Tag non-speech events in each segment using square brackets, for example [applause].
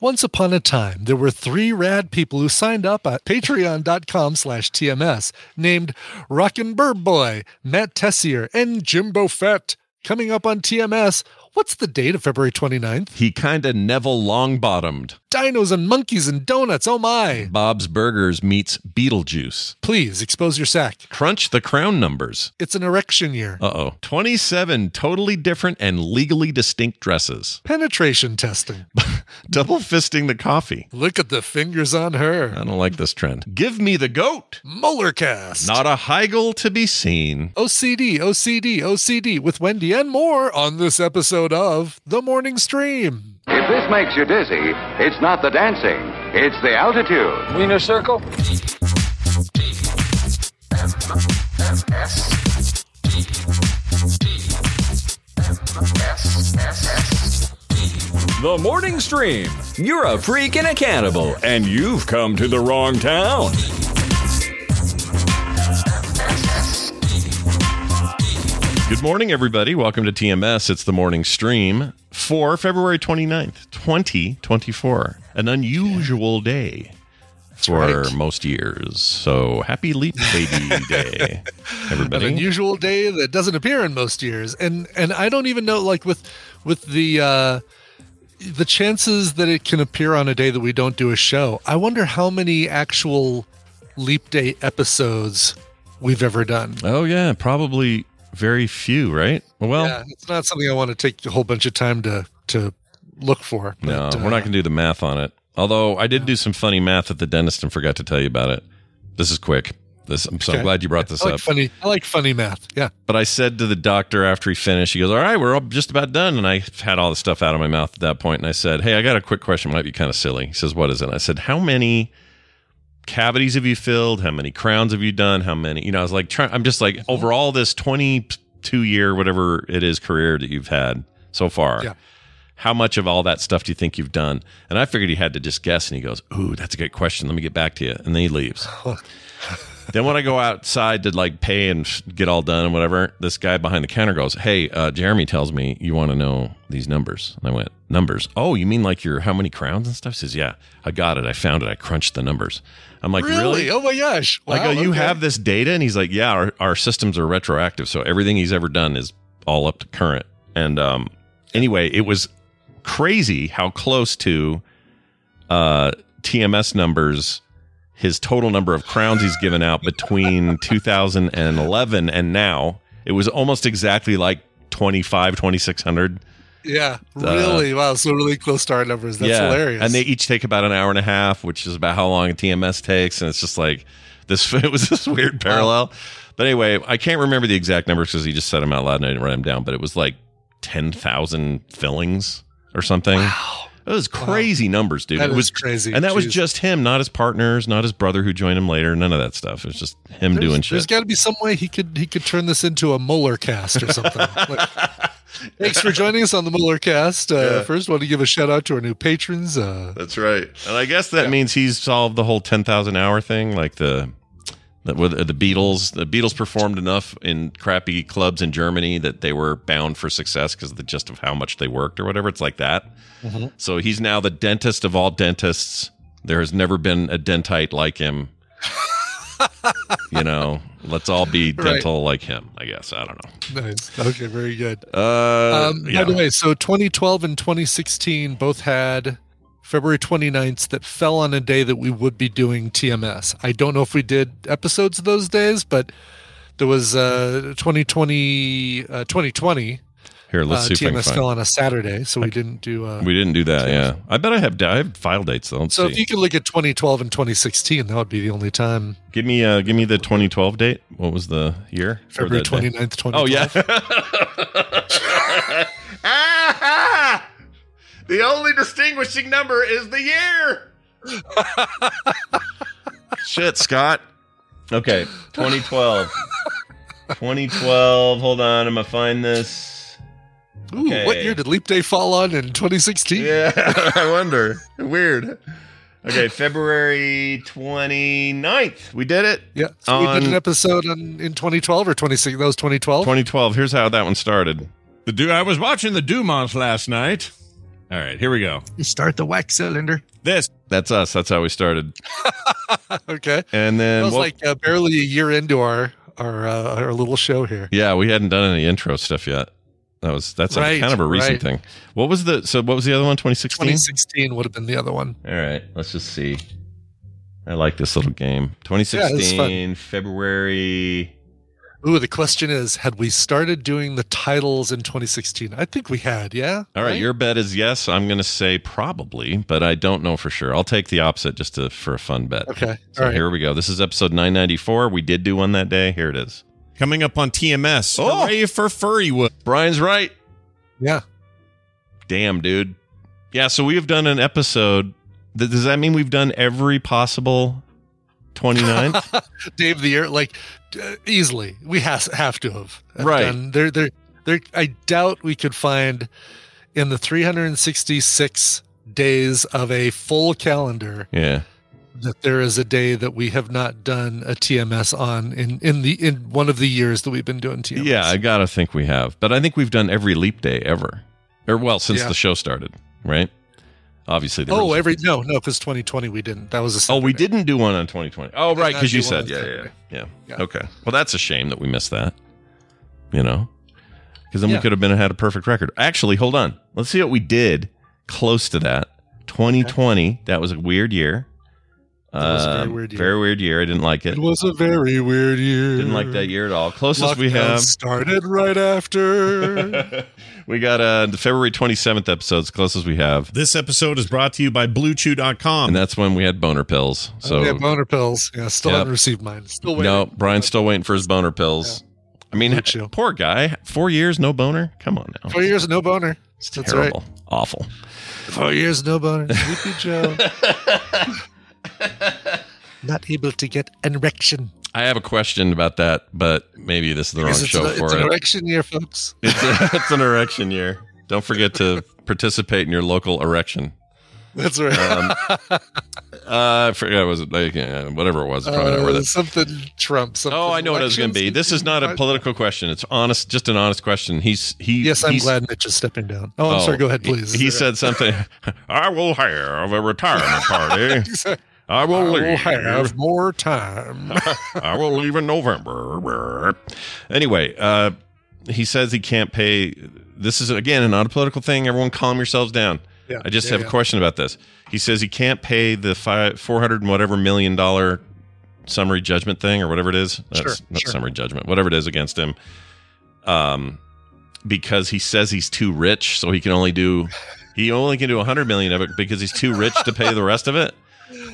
Once upon a time, there were three rad people who signed up at patreon.com slash TMS named Rockin' Bird Boy, Matt Tessier, and Jimbo Fett. Coming up on TMS, what's the date of February 29th? He kind of Neville Longbottomed. Dinos and monkeys and donuts, oh my! Bob's Burgers meets Beetlejuice. Please expose your sack. Crunch the crown numbers. It's an erection year. Uh oh. 27 totally different and legally distinct dresses. Penetration testing. [laughs] Double fisting the coffee. Look at the fingers on her. I don't like this trend. Give me the goat. Molarcast. Not a Heigl to be seen. OCD, OCD, OCD with Wendi and more on this episode of The Morning Stream. If this makes you dizzy, it's not the dancing, it's the altitude. Wiener Circle? The Morning Stream. You're a freak and a cannibal, and you've come to the wrong town. Good morning, everybody. Welcome to TMS. It's the morning stream for February 29th, 2024. An unusual day for right. most years. So happy Leap Baby [laughs] Day, everybody. An unusual day that doesn't appear in most years. And and I don't even know like with with the uh the chances that it can appear on a day that we don't do a show. I wonder how many actual leap day episodes we've ever done. oh, yeah. Probably very few, right? Well, yeah, it's not something I want to take a whole bunch of time to to look for. no, we're uh, not going to do the math on it. Although I did do some funny math at the dentist and forgot to tell you about it. This is quick. This, I'm so okay. glad you brought this like up. funny. I like funny math. Yeah. But I said to the doctor after he finished, he goes, All right, we're all just about done. And I had all the stuff out of my mouth at that point, And I said, Hey, I got a quick question. Might be kind of silly. He says, What is it? I said, How many cavities have you filled? How many crowns have you done? How many? You know, I was like, trying, I'm just like, mm-hmm. over all this 22 year, whatever it is, career that you've had so far. Yeah. How much of all that stuff do you think you've done? And I figured he had to just guess. And he goes, Ooh, that's a good question. Let me get back to you. And then he leaves. [laughs] then when I go outside to like pay and get all done and whatever, this guy behind the counter goes, "Hey, uh, Jeremy tells me you want to know these numbers." And I went, "Numbers? Oh, you mean like your how many crowns and stuff?" He says, "Yeah, I got it. I found it. I crunched the numbers." I'm like, "Really?" Oh my gosh! I go, "You okay. have this data?" And he's like, "Yeah, our, our systems are retroactive, so everything he's ever done is all up to current." And um, anyway, it was crazy how close to uh, TMS numbers his total number of crowns he's given out between [laughs] 2011 and now. It was almost exactly like 25, 2600. Yeah, uh, really. wow, so really close to our numbers. That's hilarious. And they each take about an hour and a half, which is about how long a TMS takes. And it's just like this, [laughs] it was this weird parallel. But anyway, I can't remember the exact numbers because he just said them out loud and I didn't write them down, but it was like 10,000 fillings or something. Wow. It was crazy numbers, dude. That it was crazy. And that was just him, not his partners, not his brother who joined him later. None of that stuff. It was just him there's, doing There's got to be some way he could he could turn this into a Molarcast or something. [laughs] Like, thanks for joining us on the Molarcast. Uh, Yeah. First, want to give a shout out to our new patrons. Uh, That's right. And I guess that means he's solved the whole 10,000 hour thing, like the the, the Beatles. The Beatles performed enough in crappy clubs in Germany that they were bound for success because of the just of how much they worked or whatever. It's like that. So he's now the dentist of all dentists. There has never been a dentite like him. [laughs] you know, let's all be Right. dental like him. I guess I don't know. Nice. Okay, very good. Uh, Um, yeah. By the way, so 2012 and 2016 both had February 29th that fell on a day that we would be doing TMS. I don't know if we did episodes of those days, but there was uh, 2020, uh, 2020. Here, let's uh, see if I can TMS find. fell on a Saturday, so we didn't do. Uh, we didn't do that. Yeah, I bet I have. I have file dates though. Let's so see. if you could look at 2012 and 2016, that would be the only time. give me, uh, give me the 2012 date. What was the year? February the day? 29th, 2012. Oh yeah. [laughs] [laughs] the only distinguishing number is the year. [laughs] Shit, Scott. Okay, 2012. 2012. Hold on, I'm gonna find this. Ooh, what year did Leap Day fall on in 2016? Yeah, [laughs] I wonder. Weird. Okay, February 29th. We did it. Yeah. So we did an episode on, in 2012 or 26. That was 2012. 2012. Here's how that one started. The du- I was watching the Dumont last night. All right, here we go. You start the wax cylinder. This That's us. That's how we started. [laughs] Okay. And then was what- like uh, barely a year into our our uh, our little show here. Yeah, we hadn't done any intro stuff yet. That was that's a, kind of a recent right. thing. What was the so what was the other one? 2016? 2016 would have been the other one. All right, let's just see. I like this little game. Yeah, 2016 February. Ooh, the question is, had we started doing the titles in 2016? I think we had. Yeah. All right, your bet is yes. I'm going to say probably, but I don't know for sure. I'll take the opposite just to for a fun bet. Okay. So All right. here we go. This is episode 994. We did do one that day. Here it is. coming up on TMS. Oh! Hooray for furry Furrywood. Brian's right. Yeah. Damn, dude. Yeah, so we have done an episode. Does that mean we've done every possible 29th? [laughs] Dave the year like uh, easily we has have to have, Right. done- there there there I doubt we could find in the 366 days of a full calendar yeah. that there is a day that we have not done a TMS on in in the in one of the years that we've been doing TMS. Yeah, I got to think we have. But I think we've done every leap day ever. Or, well, since Yeah. the show started, right? Obviously. the Oh, every no, no, because 2020 we didn't. That was a Oh, we didn't do one on 2020. Oh, right, because you said, yeah, yeah, yeah, Yeah. Okay. Well, that's a shame that we missed that. You know, because then we could have been had a perfect record. Actually, hold on. Let's see what we did close to that. 2020. That was a weird year. That was a very Um, weird year. Very weird year. I didn't like it. It was a very weird year. Didn't like that year at all. Closest we have. started right after. [laughs] we got uh, the February 27th episode, as close as we have. This episode is brought to you by BlueChew.com. And that's when we had boner pills. So yeah, boner pills. Yeah, still Yep. haven't received mine. Still waiting. no, Brian's still waiting for his boner pills. I mean, Blue Chew. poor guy. Four years, no boner. Come on now. Four years, no boner. It's That's terrible. Awful. Four years, no boner. Sleepy Joe. [laughs] Not able to get an erection. I have a question about that, but maybe this is the wrong Because show an, for it's an it. erection year, folks. [laughs] It's, a, it's an erection year. Don't forget to participate in your local erection. That's right. Um, [laughs] uh, I forget was it like uh, whatever it was. Probably not worth Uh, it. something Trump. Something Oh, I know what it was going to be. This is not a political question. It's honest, just an honest question. He's he. Yes, I'm he's- glad Mitch is stepping down. Oh, I'm Oh, sorry. Go ahead, please. He, said something. [laughs] I will have a retirement party. I will I will leave. have [laughs] more time. I will leave in November. Anyway, uh, he says he can't pay. This is again not a political thing. Everyone, calm yourselves down. Yeah, I just yeah, have yeah. a question about this. He says he can't pay the five, four hundred and whatever million dollar summary judgment thing or whatever it is. That's Sure, not sure. summary judgment, whatever it is against him. Um, because he says he's too rich, so he can only do he only can do a hundred million of it because he's too rich to pay the rest of it.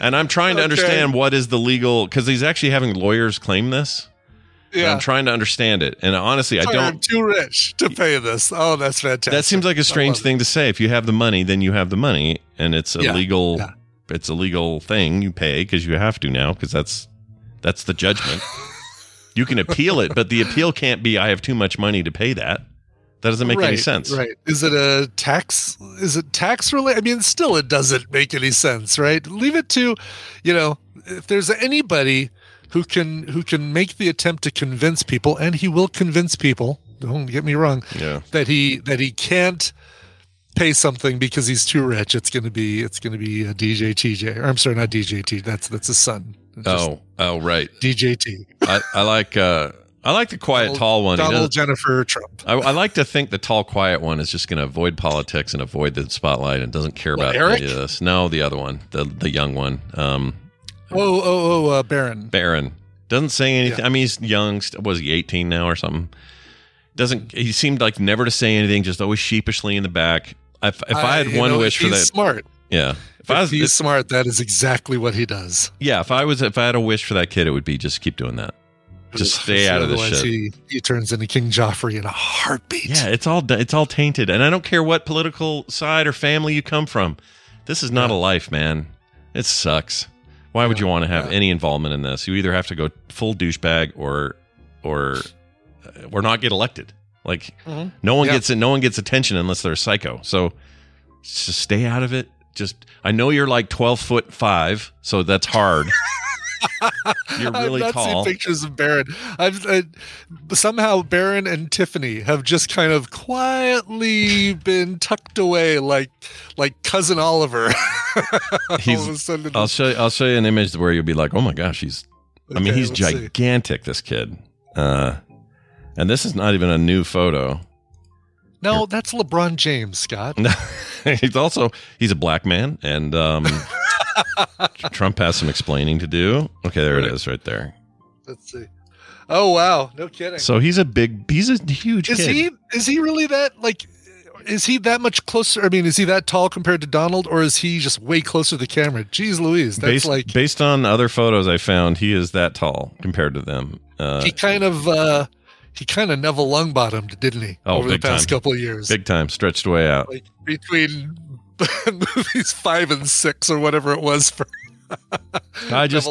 And I'm trying to Okay. understand what is the legal because he's actually having lawyers claim this. Yeah. I'm trying to understand it. And honestly, I Sorry, I'm don't. I'm too rich to pay this. Oh, that's fantastic. That seems like a strange love it. thing to say. If you have the money, then you have the money, and it's a Yeah, legal. yeah. It's a legal thing you pay because you have to now because that's that's the judgment. [laughs] you can appeal it, but the appeal can't be I have too much money to pay that. That doesn't make any sense. Right. Is it a tax? Is it tax related? I mean, still, it doesn't make any sense, right? Leave it to, you know, if there's anybody who can who can make the attempt to convince people, and he will convince people. Don't get me wrong. Yeah. That he that he can't pay something because he's too rich. It's going to be it's going to be a DJ TJ. Or I'm sorry, not DJ T. That's that's his son. Oh, oh, right. DJT. I, I like uh, I like the quiet, Donald- tall one. Donald Jennifer Trump. I, I like to think the tall, quiet one is just going to avoid politics and avoid the spotlight and doesn't care What, about Eric? any of this. No, the other one, the the young one, um, Oh, oh, oh, uh, Barron. Barron, doesn't say anything. Yeah. I mean, he's young. Was he eighteen now or something? Doesn't he seemed like never to say anything, just always sheepishly in the back. If, if I, had one know, wish for that, smart. yeah. If I was, he's if- smart, that is exactly what he does. yeah, if I was, if I had a wish for that kid, it would be just keep doing that. Just stay out of this shit. He, he turns into King Joffrey in a heartbeat. Yeah, it's all it's all tainted, and I don't care what political side or family you come from. This is not a life, man. It sucks. Why would you want to have any involvement in this? You either have to go full douchebag or or uh, or not get elected. Like no one Yeah. gets it. No one gets attention unless they're a psycho. So just stay out of it. Just I know you're like twelve foot five, so that's hard. [laughs] you're [laughs] really I've not tall. seen pictures of Barron. I've uh, somehow Barron and Tiffany have just kind of quietly been tucked away, like like cousin Oliver. [laughs] He's- sudden, I'll show you, I'll show you an image where you'll be like, oh my gosh, he's. I mean, he's let's see. gigantic. This kid, uh, and this is not even a new photo. no, that's LeBron James, Scott. [laughs] he's also he's a black man, and um, [laughs] Trump has some explaining to do. Okay, there it is, right there. Let's see. Oh wow, no kidding. So he's a big, he's a huge is kid. he is he really that like? Is he that much closer? I mean, is he that tall compared to Donald, or is he just way closer to the camera? Jeez, Louise, that's based, like based on other photos I found, he is that tall compared to them. Uh, he kind of uh he kind of Neville Longbottomed, didn't he? Oh, over the past time. couple of years. big time, stretched way out. like between [laughs] movies five and six or whatever it was for [laughs] I just,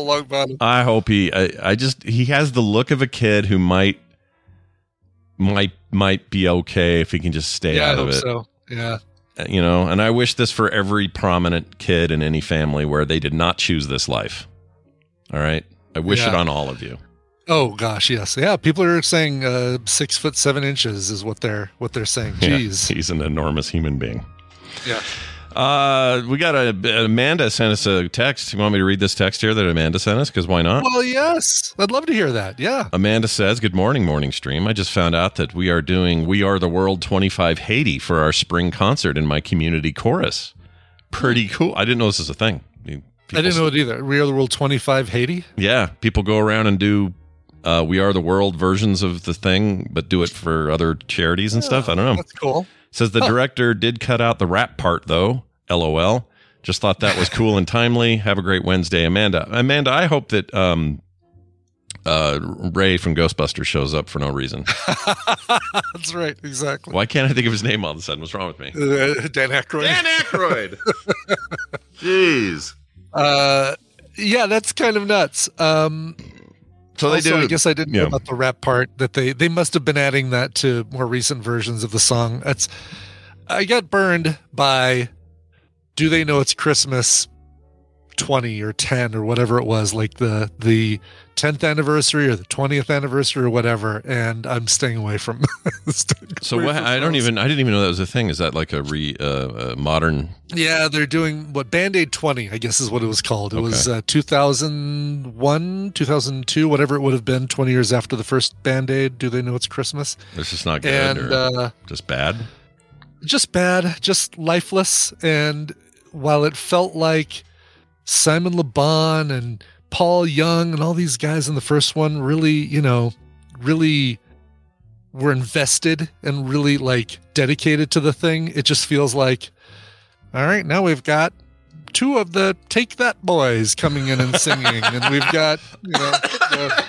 I hope he. I, I just he has the look of a kid who might might might be okay if he can just stay yeah, I out of it. so. Yeah. You know, and I wish this for every prominent kid in any family where they did not choose this life. All right, I wish it on all of you. Oh gosh, yes, yeah. People are saying uh, six foot seven inches is what they're what they're saying. [laughs] Yeah, Jeez. he's an enormous human being. Yeah. Uh, we got a Amanda sent us a text. You want me to read this text here that Amanda sent us? Because why not? Well, yes, I'd love to hear that. Yeah. Amanda says, Good morning, morning stream. I just found out that we are doing We Are the World 25 Haiti for our spring concert in my community chorus. Pretty cool. I didn't know this was a thing. I, mean, I didn't know it either. We are the world twenty five Haiti. Yeah, people go around and do uh, We Are the World versions of the thing, but do it for other charities and stuff. I don't know. That's cool. Says the director did cut out the rap part though. LOL. Just thought that was cool and timely. Have a great Wednesday, Amanda. Amanda, I hope that um, uh, Ray from Ghostbusters shows up for no reason. [laughs] That's right. Exactly. Why can't I think of his name all of a sudden? What's wrong with me? Uh, Dan Aykroyd. Dan Aykroyd. [laughs] Jeez. Uh, yeah, that's kind of nuts. Um, So they also, do. I guess I didn't yeah. know about the rap part that they they must have been adding that to more recent versions of the song. That's I got burned by "Do They Know It's Christmas" twenty or ten or whatever it was, like the the tenth anniversary or the twentieth anniversary or whatever, and I'm staying away from. [laughs] staying So away what, from I don't even. I didn't even know that was a thing. Is that like a re uh, uh, modern? Yeah, they're doing what Band Aid 20, I guess is what it was called. It was uh, 2001, 2002, whatever it would have been, 20 years after the first Band Aid. Do they know it's Christmas? It's just not good And or uh, just bad. just bad, just lifeless. And while it felt like Simon Le Bon and Paul Young and all these guys in the first one really, you know, really were invested and really like dedicated to the thing, it just feels like, all right, now we've got two of the Take That Boys coming in and singing, and we've got, you know, the,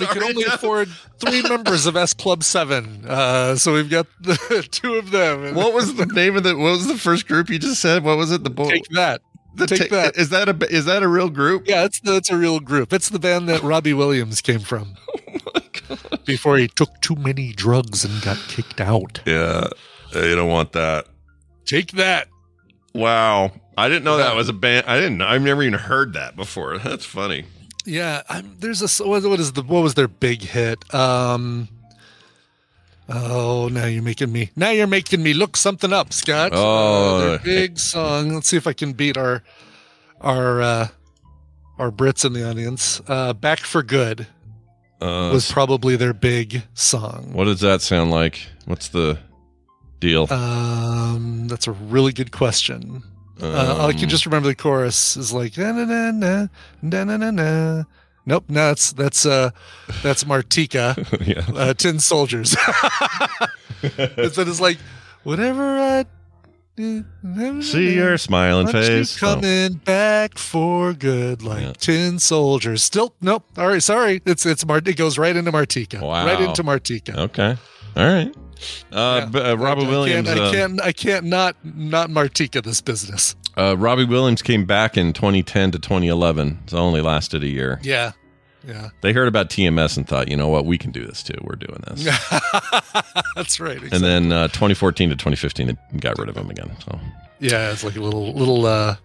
we can only afford three members of S Club Seven, uh, so we've got the [laughs] two of them. What was the name of the? What was the first group you just said? What was it? The boy. Take that. The Take Ta- that. Is that a is that a real group? Yeah, it's the, it's a real group. It's the band that Robbie Williams came from. [laughs] Before he took too many drugs and got kicked out. Yeah, you don't want that. Take that. Wow, I didn't know that was a band. I didn't. know. I've never even heard that before. That's funny. Yeah, I'm, there's a what what is the what was their big hit? Um Oh, now you're making me. Now you're making me look something up, Scott. Oh, Uh, their big song. Let's see if I can beat our our uh our Brits in the audience, uh, "Back for Good" Uh, was probably their big song. what does that sound like? What's the deal? Um, that's a really good question. uh, I can Um, just remember the chorus is like na na na na na na na na. Nope, no, that's that's uh that's Martika, [laughs] yeah. uh, Tin Soldiers. [laughs] it's, it's like whatever I See your smiling you face. Oh. coming back for good, like Yeah. tin soldiers. Still, nope. All right, sorry. It's it's Mart. It goes right into Martika. Wow. Right into Martika. Okay. All right. Uh, Yeah. uh, Robbie I Williams. Can't, I uh, can't. I can't not not Martika this business. uh, Robbie Williams came back in 2010 to 2011. It only lasted a year. Yeah, yeah. They heard about TMS and thought, you know what, we can do this too. We're doing this. [laughs] That's right. And then uh, 2014 to 2015, they got rid of him again. So yeah, it's like a little little uh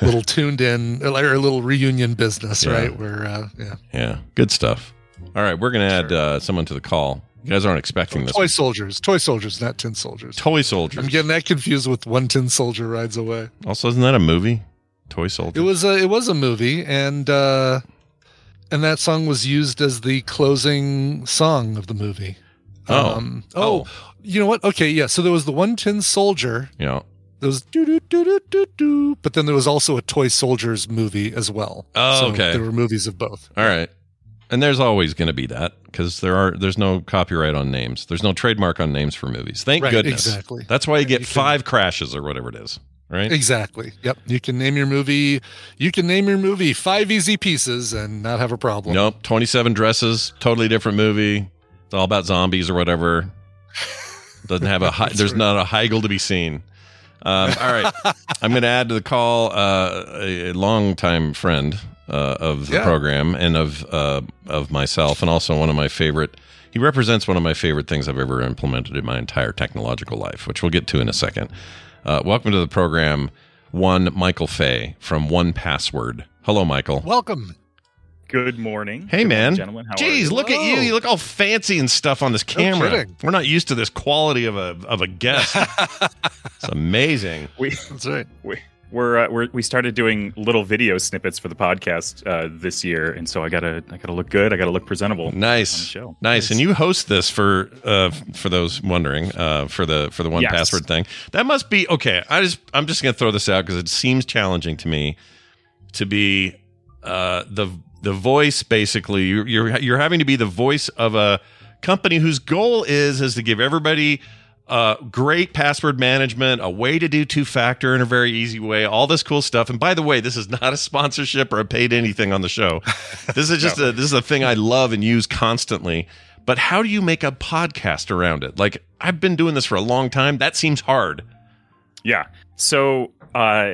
little tuned in [laughs] or a little reunion business, Yeah. right? Where uh yeah, yeah, good stuff. All right, we're gonna add uh, someone to the call. You guys aren't expecting this. toy soldiers, toy soldiers, not tin soldiers. Toy Soldiers. I'm getting that confused with one tin soldier rides away. Also, isn't that a movie? Toy Soldiers. It was a it was a movie, and uh, and that song was used as the closing song of the movie. Oh. Um, oh, you know what? Okay, yeah. So there was the one tin soldier. Yeah. There was doo doo doo doo doo doo, but then there was also a toy soldiers movie as well. Oh, So okay. There were movies of both. All right. And there's always going to be that because there are there's no copyright on names. There's no trademark on names for movies. Thank Right, goodness. exactly. That's why you get You can- five crashes or whatever it is. Right. Exactly. Yep. You can name your movie. You can name your movie five easy pieces and not have a problem. Nope. 27 dresses. Totally different movie. It's all about zombies or whatever. [laughs] Doesn't have a. Hi- there's not a Heigl to be seen. Um, all right. [laughs] I'm going to add to the call uh, a, a longtime friend uh, of the Yeah. program and of uh, of myself, and also one of my favorite. He represents one of my favorite things I've ever implemented in my entire technological life, which we'll get to in a second. Uh, welcome to the program, one Michael Fey from 1Password. Hello, Michael. Welcome. Good morning. Hey, Good morning, man. gentlemen. How are Jeez, you? look at you. You look all fancy and stuff on this camera. kidding. We're not used to this quality of a of a guest. [laughs] it's amazing. We That's right. we we're, uh, we're we started doing little video snippets for the podcast uh, this year, and so I gotta I gotta look good. I gotta look presentable. the Nice, nice. And you host this for uh, for those wondering uh, for the for the one Yes. password thing. That must be okay. I just I'm just gonna throw this out because it seems challenging to me to be uh, the the voice. Basically, you're, you're you're having to be the voice of a company whose goal is is to give everybody uh, great password management, a way to do two factor in a very easy way, all this cool stuff. And by the way, this is not a sponsorship or a paid anything on the show. This is [laughs] just a this is a thing I love and use constantly. But how do you make a podcast around it? Like I've been doing this for a long time. That seems hard. Yeah. So uh,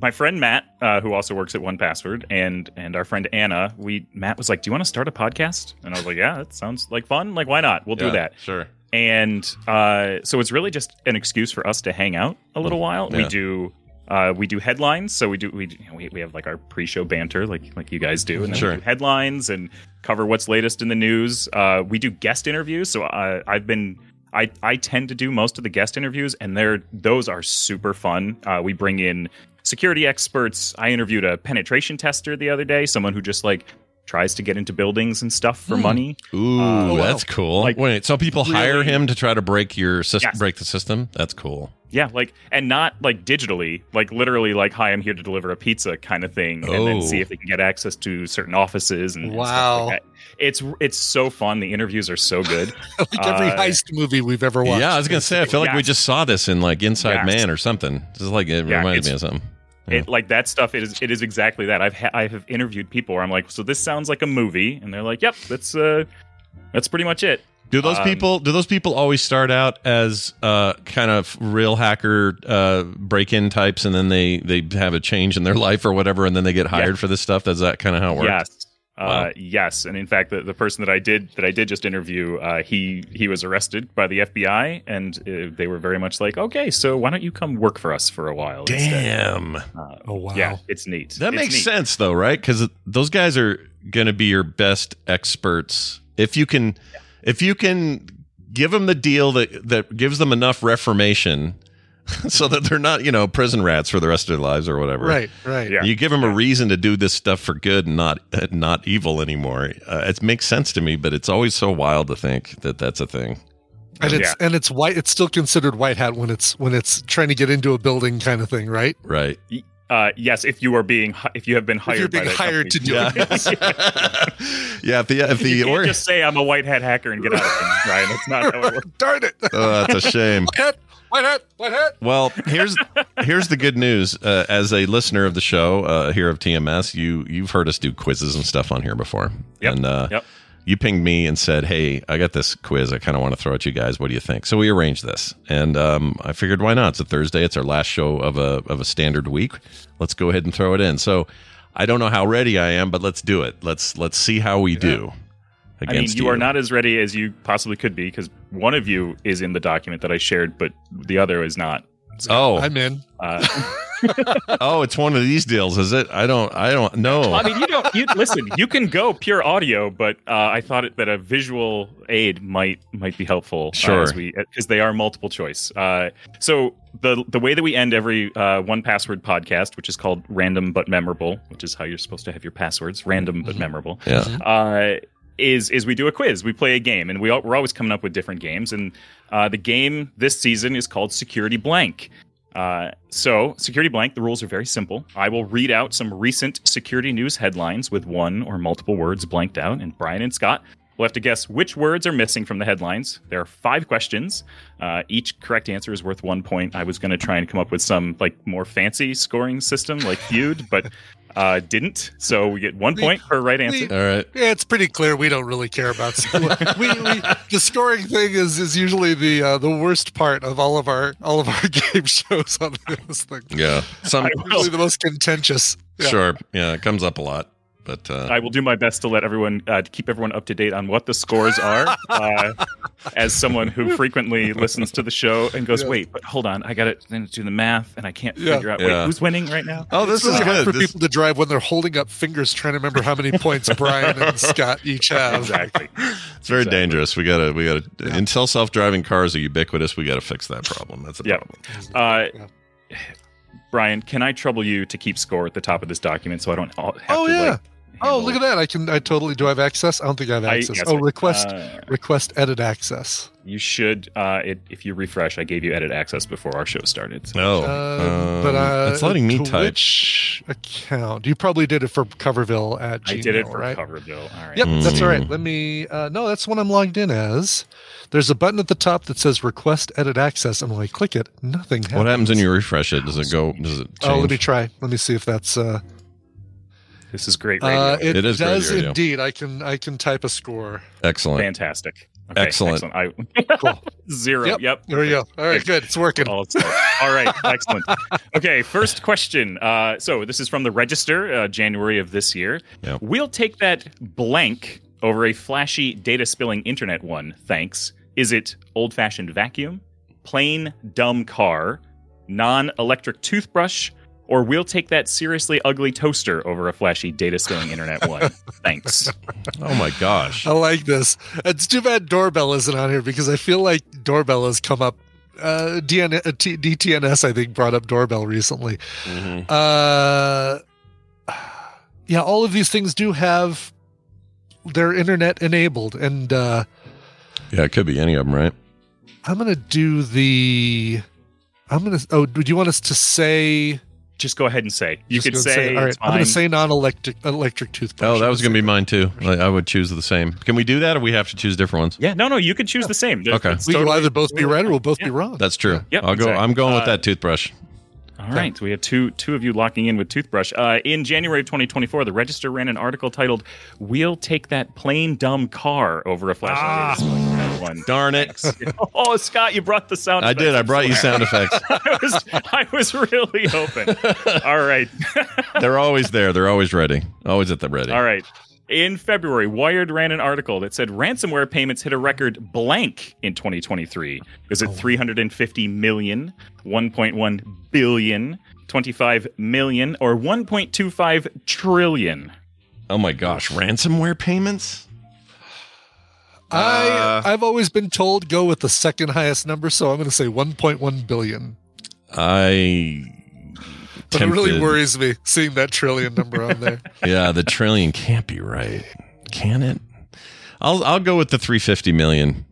my friend Matt, uh, who also works at 1Password, and and our friend Anna, we Matt was like, "Do you want to start a podcast?" And I was like, "Yeah, that sounds like fun. Like, why not? We'll do that." Sure. And uh, so it's really just an excuse for us to hang out a little while. We do uh, we do headlines, so we do we, we we have like our pre-show banter, like like you guys do, and then Sure. we do headlines and cover what's latest in the news. Uh, we do guest interviews, so uh, I've been. I, I tend to do most of the guest interviews, and they're those are super fun. Uh, we bring in security experts. I interviewed a penetration tester the other day, someone who just like tries to get into buildings and stuff for money. Ooh, Uh, that's cool. Like, Wait, so people hire him to try to break your system, Yes. break the system? That's cool. Yeah, like and not like digitally, like literally like hi, I'm here to deliver a pizza kind of thing, and Oh. then see if they can get access to certain offices and and stuff Wow. like that. It's it's so fun. The interviews are so good. [laughs] like every Uh, heist movie we've ever watched. Yeah, I was gonna say. I feel like we just saw this in like Inside Yes. Man or something. This is like it Yeah, reminded it's- me of something. Yeah. It like that stuff. It is it is exactly that. I've ha- I have interviewed people where I'm like, so this sounds like a movie, and they're like, yep, that's uh, that's pretty much it. Do those Um, people? Do those people always start out as uh, kind of real hacker uh, break-in types, and then they they have a change in their [laughs] life or whatever, and then they get hired for this stuff? Is that kind of how it works? Yes. Wow. Uh, yes, and in fact, the, the person that I did that I did just interview, uh, he he was arrested by the FBI, and uh, they were very much like, okay, so why don't you come work for us for a while? Damn, Uh, Oh wow. Yeah, it's neat. that It's makes neat. sense though, right? Because those guys are going to be your best experts if you can, if you can give them the deal that that gives them enough reformation [laughs] so that they're not, you know, prison rats for the rest of their lives or whatever. Right, right. Yeah. You give them a reason to do this stuff for good and not uh, not evil anymore. Uh, it makes sense to me, but it's always so wild to think that that's a thing. And it's and it's white. It's still considered white hat when it's when it's trying to get into a building kind of thing, right? Right. Uh, yes, if you are being hi- if you have been hired, you're being by that hired to do company. it. [laughs] [laughs] Yeah, if the if the you can't or- just say I'm a white hat hacker and get out of things, Ryan. That's not how it works. Darn it! oh, that's a shame. White hat, white hat, white hat. Well, here's here's the good news. Uh, as a listener of the show uh, here of TMS, you you've heard us do quizzes and stuff on here before, Yep. and uh, Yep. you pinged me and said, "Hey, I got this quiz. I kind of want to throw at you guys. What do you think?" So we arranged this, and um, I figured, why not? It's a Thursday. It's our last show of a of a standard week. Let's go ahead and throw it in. So I don't know how ready I am, but let's do it. Let's let's see how we do. I mean, Against you, are not as ready as you possibly could be because one of you is in the document that I shared, but the other is not. Oh, I'm in. Uh, [laughs] oh, it's one of these deals, is it? I don't. I don't know. I mean, you don't. You listen. You can go pure audio, but uh, I thought it, that a visual aid might might be helpful. uh, Sure. as we because they are multiple choice. Uh, so the the way that we end every uh, one password podcast, which is called random but memorable, which is how you're supposed to have your passwords, random but memorable. Yeah. Is is we do a quiz. We play a game, and we all, we're always coming up with different games. And uh, the game this season is called Security Blank. Uh, so, Security Blank, the rules are very simple. I will read out some recent security news headlines with one or multiple words blanked out, and Brian and Scott will have to guess which words are missing from the headlines. There are five questions. Uh, each correct answer is worth one point. I was going to try and come up with some like more fancy scoring system like Feud, but uh, didn't. So we get one point per right answer. we- All right. Yeah, it's pretty clear we don't really care about [laughs] score. we, we, the scoring thing is is usually the uh, the worst part of all of our all of our [laughs] game shows on this thing. Yeah. Some Usually the most contentious. Yeah. sure. Yeah, it comes up a lot, but uh, I will do my best to let everyone uh, to keep everyone up to date on what the scores are. [laughs] uh, as someone who frequently listens to the show and goes, Yeah. "Wait, but hold on, I got to do the math, and I can't Yeah. figure out Yeah. wait, who's winning right now." oh, this It's really is hard good. for This- people to drive when they're holding up fingers trying to remember how many points [laughs] Brian and Scott each have. exactly. it's very Exactly. dangerous. We gotta, we gotta. Until self-driving cars are ubiquitous, we gotta fix that problem. That's a Yep. problem. Uh, [sighs] Brian, can I trouble you to keep score at the top of this document so I don't all have Oh to yeah. like oh, look at that! I can. I totally do. I have access. I don't think I have I- access. yes, oh, I- request uh, request edit access. You should, uh, it, if you refresh, I gave you edit access before our show started. So. Oh, Uh, but um, uh, it's letting me to type. Account? You probably did it for Coverville at Gmail, I did it for right? Coverville. All right. Yep, that's all Mm. Let me. Uh, no, that's what I'm logged in as. There's a button at the top that says "Request Edit Access," and when I click it, nothing happens. What happens when you refresh it? Does it go? Does it change? Oh, let me try. Let me see if that's. This is great radio. uh, it, It is great does radio. indeed. I can. I can type a score. Excellent. Fantastic. Okay, Excellent. I, Cool. [laughs] zero. Yep. Yep. There we go. All right. Good. It's working. All, all right, [laughs] excellent. Okay, first question. Uh, so this is from the Register, uh, January of this year. Yep. We'll take that blank over a flashy data spilling internet one. Thanks. Is it old fashioned vacuum, plain dumb car, non electric toothbrush, or we'll take that seriously ugly toaster over a flashy data stealing internet one? [laughs] Thanks. Oh my gosh. I like this. It's too bad doorbell isn't on here because I feel like doorbell has come up. Uh, DN, uh, T, DTNS, I think, brought up doorbell recently. Mhm. Uh, yeah, all of these things do have their internet enabled, and uh, Yeah, it could be any of them, right? I'm gonna do the. I'm gonna. Oh, do you want us to say? Just go ahead and say. You just could gonna say. All right, it's I'm gonna say non-electric electric toothbrush. Oh, that was going to be mine too. Like, I would choose the same. Can we do that, or we have to choose different ones? Yeah, no, no, you can choose the same. There's- Okay. it's We will either both be right or we'll both be wrong. That's true. Yep, I'll go. exactly. I'm going with Uh, that toothbrush. All right, so we have two two of you locking in with toothbrush. Uh, in January of 2024, the Register ran an article titled "We'll take that plain dumb car over a flash Ah. one." Darn it! [laughs] Oh, Scott, you brought the sound. Effects. I did. I brought you sound effects. [laughs] I was I was really hoping. [laughs] All right, They're always there. They're always ready. Always at the ready. all right. In February, Wired ran an article that said ransomware payments hit a record blank in 2023. Is it 350 million, 1.1 billion, 25 million, or 1.25 trillion? Oh my gosh! Ransomware payments. I Uh, I've always been told go with the second highest number, so I'm going to say 1.1 billion. I. But it really worries me seeing that trillion number on there. [laughs] Yeah, the trillion can't be right, can it? I'll I'll go with the 350 million.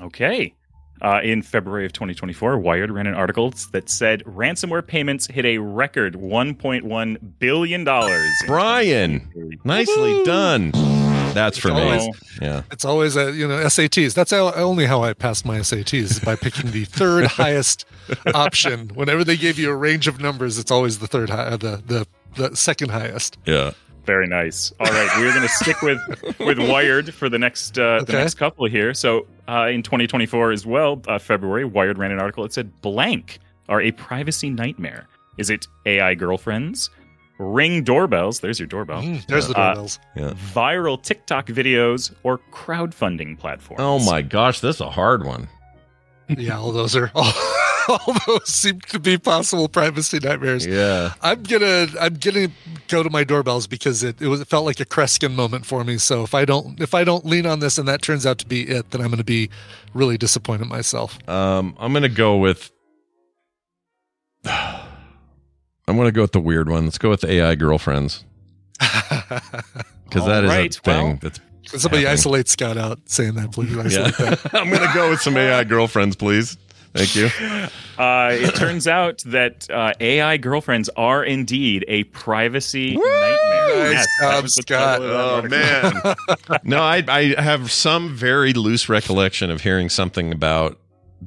Okay. Uh, in February of 2024, Wired ran an article that said ransomware payments hit a record 1.1 billion dollars. Brian, nicely done. That's for me. Yeah. It's always a you know SATs. That's how, only how I passed my SATs is by picking the third [laughs] highest option. Whenever they gave you a range of numbers, it's always the third high, uh, the the the second highest. Yeah. Very nice. All right, we're going to stick with with Wired for the next uh, the next couple here. So uh, in 2024 as well, uh, February, Wired ran an article. It said blank are a privacy nightmare. Is it AI girlfriends, ring doorbells? There's your doorbell. Mm, there's the Uh, doorbells. Yeah. Viral TikTok videos or crowdfunding platforms. Oh my gosh, that's a hard one. yeah, all those are all, [laughs] all those seem to be possible privacy nightmares. Yeah. I'm gonna I'm gonna go to my doorbells because it, it was it felt like a Kreskin moment for me. So if I don't if I don't lean on this and that turns out to be it, then I'm gonna be really disappointed myself. Um, I'm gonna go with. [sighs] I'm gonna go with the weird one. Let's go with AI girlfriends [laughs] because that is Alright, a thing. well, that's Can somebody happening. isolate Scott out saying that, please? [laughs] Yeah. Isolate [laughs] that. I'm gonna go with some AI girlfriends, please. Thank you. Uh, it turns out that uh, AI girlfriends are indeed a privacy nightmare. Nice that job, Scott. title of that Oh man. no, I I have some very loose recollection of hearing something about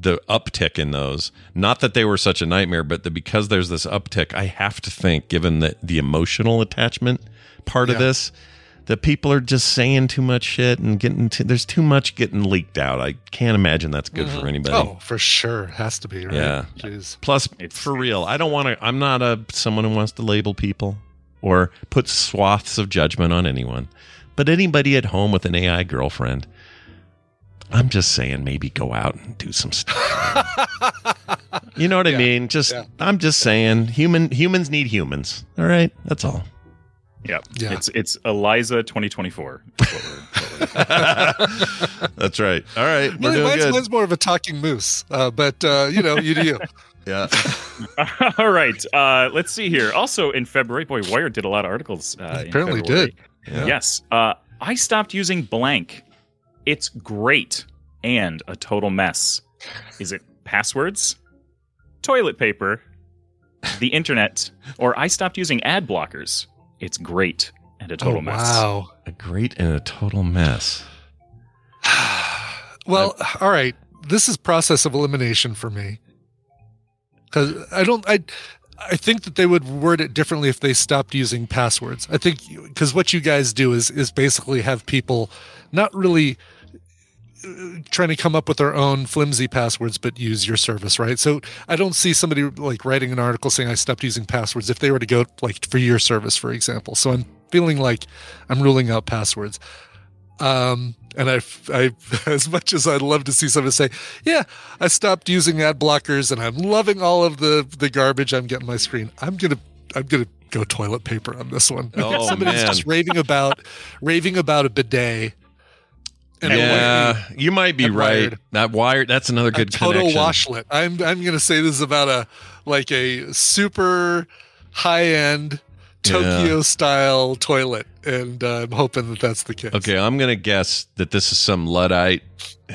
the uptick in those. Not that they were such a nightmare, but that because there's this uptick, I have to think, given that the emotional attachment part of this, that people are just saying too much shit and getting too, there's too much getting leaked out. I can't imagine that's good for mm-hmm. anybody. Oh, for sure, has to be right. Yeah. Jeez. Plus, It's- for real, I don't want to. I'm not a someone who wants to label people or put swaths of judgment on anyone. But anybody at home with an AI girlfriend, I'm just saying, maybe go out and do some stuff. you know what I mean? Just, yeah. I'm just saying, human humans need humans. All right, that's all. Yeah. Yeah. It's it's Eliza 2024. That's what we're- what we're- [laughs] That's right. All right, we're Really, doing mine's, good. mine's more of a talking moose, uh, but uh, you know, you do you. Yeah. [laughs] All right. Uh, let's see here. Also in February, boy, Wired did a lot of articles. Uh, Apparently February. did. Yes. Uh, I stopped using blank. It's great and a total mess. Is it passwords, toilet paper, the internet, or I stopped using ad blockers? It's great and a oh, total oh, mess. Wow. a great and a total mess. [sighs] Well, all right. This is process of elimination for me because I don't. I I think that they would word it differently if they stopped using passwords. I think because what you guys do is is basically have people not really trying to come up with their own flimsy passwords but use your service right so i don't see somebody like writing an article saying i stopped using passwords if they were to go like for your service for example so i'm feeling like i'm ruling out passwords um and I, I, [laughs] as much as I'd love to see somebody say, "Yeah, I stopped using ad blockers and I'm loving all of the the garbage I'm getting my screen," I'm gonna, I'm gonna go toilet paper on this one. Oh, [laughs] Somebody's man. just raving about, raving about a bidet. And yeah, you might be right. wired. That wired. That's another a good total connection. washlet. I'm, I'm gonna say this is about a like a super high end Tokyo style toilet, and uh, I'm hoping that that's the case. Okay, I'm gonna guess that this is some luddite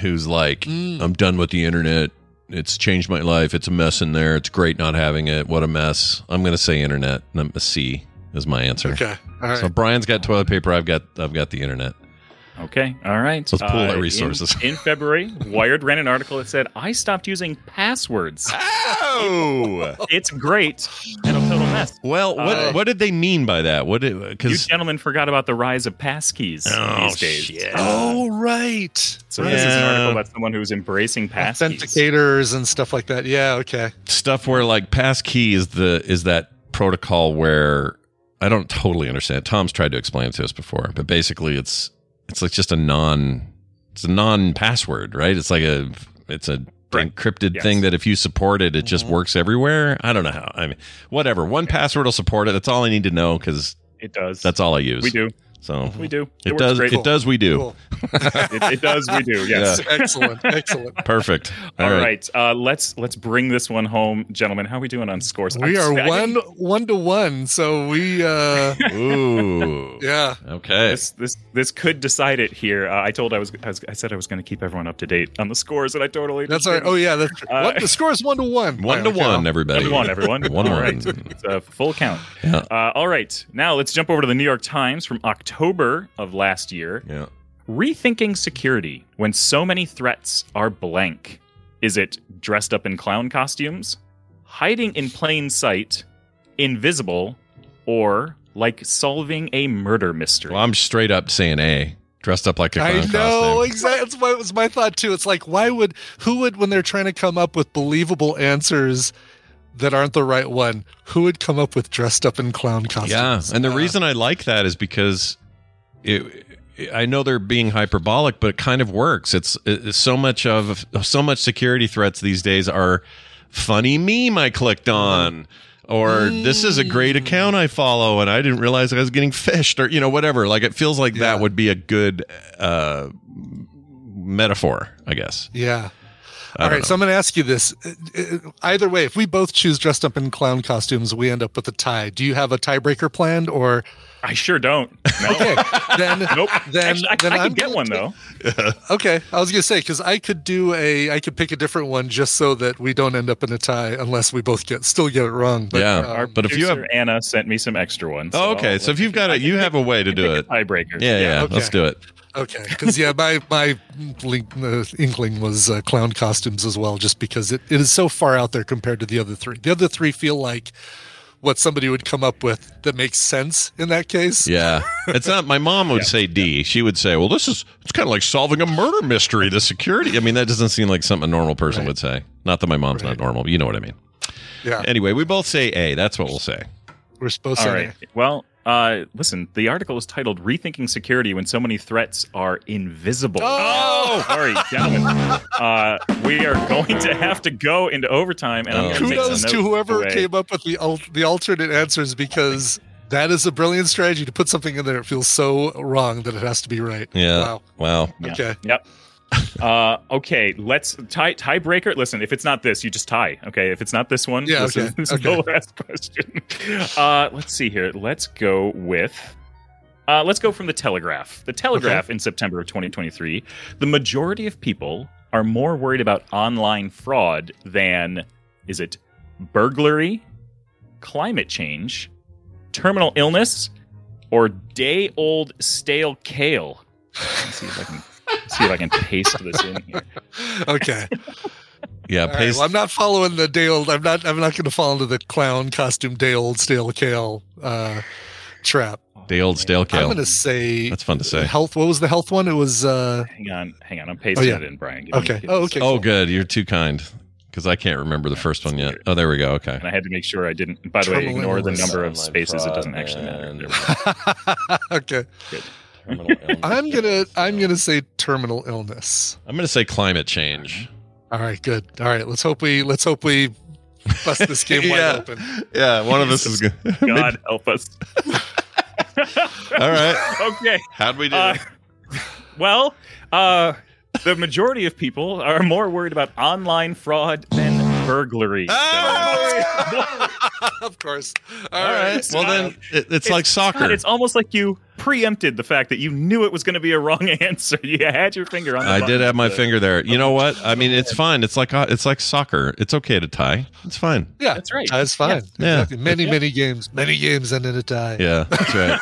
who's like, Mm. I'm done with the internet. It's changed my life. It's a mess in there. It's great not having it. What a mess. I'm gonna say internet. And I'm a C is my answer. Okay. All right. So Brian's got toilet paper. I've got I've got the internet. Okay. All right. Let's pool our resources. [laughs] In, February, Wired ran an article that said, I stopped using passwords. Oh, It's great and a total mess. well, what Uh, what did they mean by that? What You because You gentlemen forgot about the rise of passkeys Oh, these days. shit. oh right. So this is an article about someone who's embracing passkeys. Authenticators and stuff like that. Yeah. Okay. stuff where like passkey is the is that protocol where I don't totally understand. Tom's tried to explain it to us before, but basically it's it's like just a non it's a non password, right? It's like a it's a Right. encrypted Yes. thing that if you support it, it just mm-hmm. works everywhere. I don't know how. I mean, whatever. One password will support it. That's all I need to know because It does. that's all I use. we do. So We do. It It, works does. great. It does. We do. Cool. it, it does. We do. Yes. excellent, excellent. Perfect. All right. Uh, let's let's bring this one home, gentlemen. How are we doing on scores? We I'm- are I one didn't- one to one, so we uh [laughs] Ooh. yeah. Okay. This this this could decide it here. Uh, I told I was, I was I said I was going to keep everyone up to date on the scores, and I totally That's just all right. didn't. Oh yeah, that's Uh, one, the score is one to one. One to one, everybody. One to one, everyone. One All one. right. It's a full count. Yeah. Uh, all right. Now let's jump over to the New York Times from October of last year. Yeah. Rethinking security when so many threats are blank. Is it dressed up in clown costumes, hiding in plain sight, invisible, or like solving a murder mystery? Well, I'm straight up saying A. Dressed up like a clown I know costume. exactly. That's what was my thought too. It's like, why would who would when they're trying to come up with believable answers that aren't the right one? Who would come up with dressed up in clown costumes? Yeah, and the Uh, reason I like that is because it, I know they're being hyperbolic, but it kind of works. It's, it's so much of so much security threats these days are funny meme I clicked on. Or this is a great account I follow, and I didn't realize I was getting fished, or you know, whatever. Like it feels like Yeah. that would be a good uh, metaphor, I guess. yeah. I All know. so I'm going to ask you this. Either way, if we both choose dressed up in clown costumes, we end up with a tie. Do you have a tiebreaker planned, or I sure don't. No. okay? then [laughs] Nope. Then Actually, I, then I I'm could get gonna one take- though. [laughs] Okay, I was gonna say because I could do a, I could pick a different one just so that we don't end up in a tie unless we both get still get it wrong. But, Yeah. um, Our But if you have- Anna sent me some extra ones. Oh, okay. I'll- So if you've got it, you have a way to do it. a tiebreaker. Yeah, yeah. okay. Let's do it. okay, because yeah, my my link, uh, inkling was uh, clown costumes as well, just because it, it is so far out there compared to the other three. The other three feel like what somebody would come up with that makes sense in that case. Yeah. It's not my mom would [laughs] say D. She would say, Well, this is it's kind of like solving a murder mystery, the security. I mean, that doesn't seem like something a normal person Right. would say. Not that my mom's Right. not normal, but you know what I mean. yeah. Anyway, we both say A. That's what we'll say. We're supposed All to. right. Well, uh, listen, the article is titled Rethinking Security When So Many Threats Are Invisible. Oh! sorry, gentlemen. Uh, we are going to have to go into overtime, and I'm Oh. going to take Kudos to whoever away. came up with the al- the alternate answers because that is a brilliant strategy to put something in there. It feels so wrong that it has to be right. Yeah. Wow. Wow. Yeah. Okay. Yep. [laughs] Uh, okay, let's tie tiebreaker. Listen, if it's not this, you just tie. Okay, if it's not this one, Yeah, this okay, is, [laughs] this okay. is the last question. Uh, let's see here. Let's go with. Uh, let's go from the Telegraph. The Telegraph in September of 2023. The majority of people are more worried about online fraud than is it burglary, climate change, terminal illness, or day old stale kale. Let's see if I can see if I can paste this in here. Okay. [laughs] Yeah. All right, Paste. well, I'm not following the day old. I'm not. I'm not going to fall into the clown costume day old stale kale uh, trap. Day old stale kale. I'm going to say That's fun to say. Health. What was the health one? It was. uh Hang on, hang on. I'm pasting Oh, yeah. it in, Brian. Give Okay. give Oh, okay. second. Oh, good. You're too kind. Because I can't remember the first one yet. Oh, there we go. Okay. And I had to make sure I didn't. By the way, ignore the number of Online spaces. It doesn't actually matter. [laughs] okay. There we go. okay. Terminal [laughs] illness. I'm gonna. I'm gonna say terminal illness. I'm going to say climate change. All right. Good. All right. Let's hope we. Let's hope we bust this [laughs] game wide Yeah. open. Yeah. One of us is good. [laughs] God help us. All right. okay. How'd we do? Uh, well, uh, the majority of people are more worried about online fraud than burglary. [laughs] [laughs] of course. All right. Well, then it, it's, like soccer. God, it's almost like you preempted the fact that you knew it was going to be a wrong [laughs] answer. You had your finger on. the I button. did have my finger there. You know what? I mean, it's fine. It's like uh, it's like soccer. It's okay to tie. It's fine. Yeah, That's right. That's fine. Yeah. Exactly. Many, many games. Many games end in a tie. Yeah, that's right.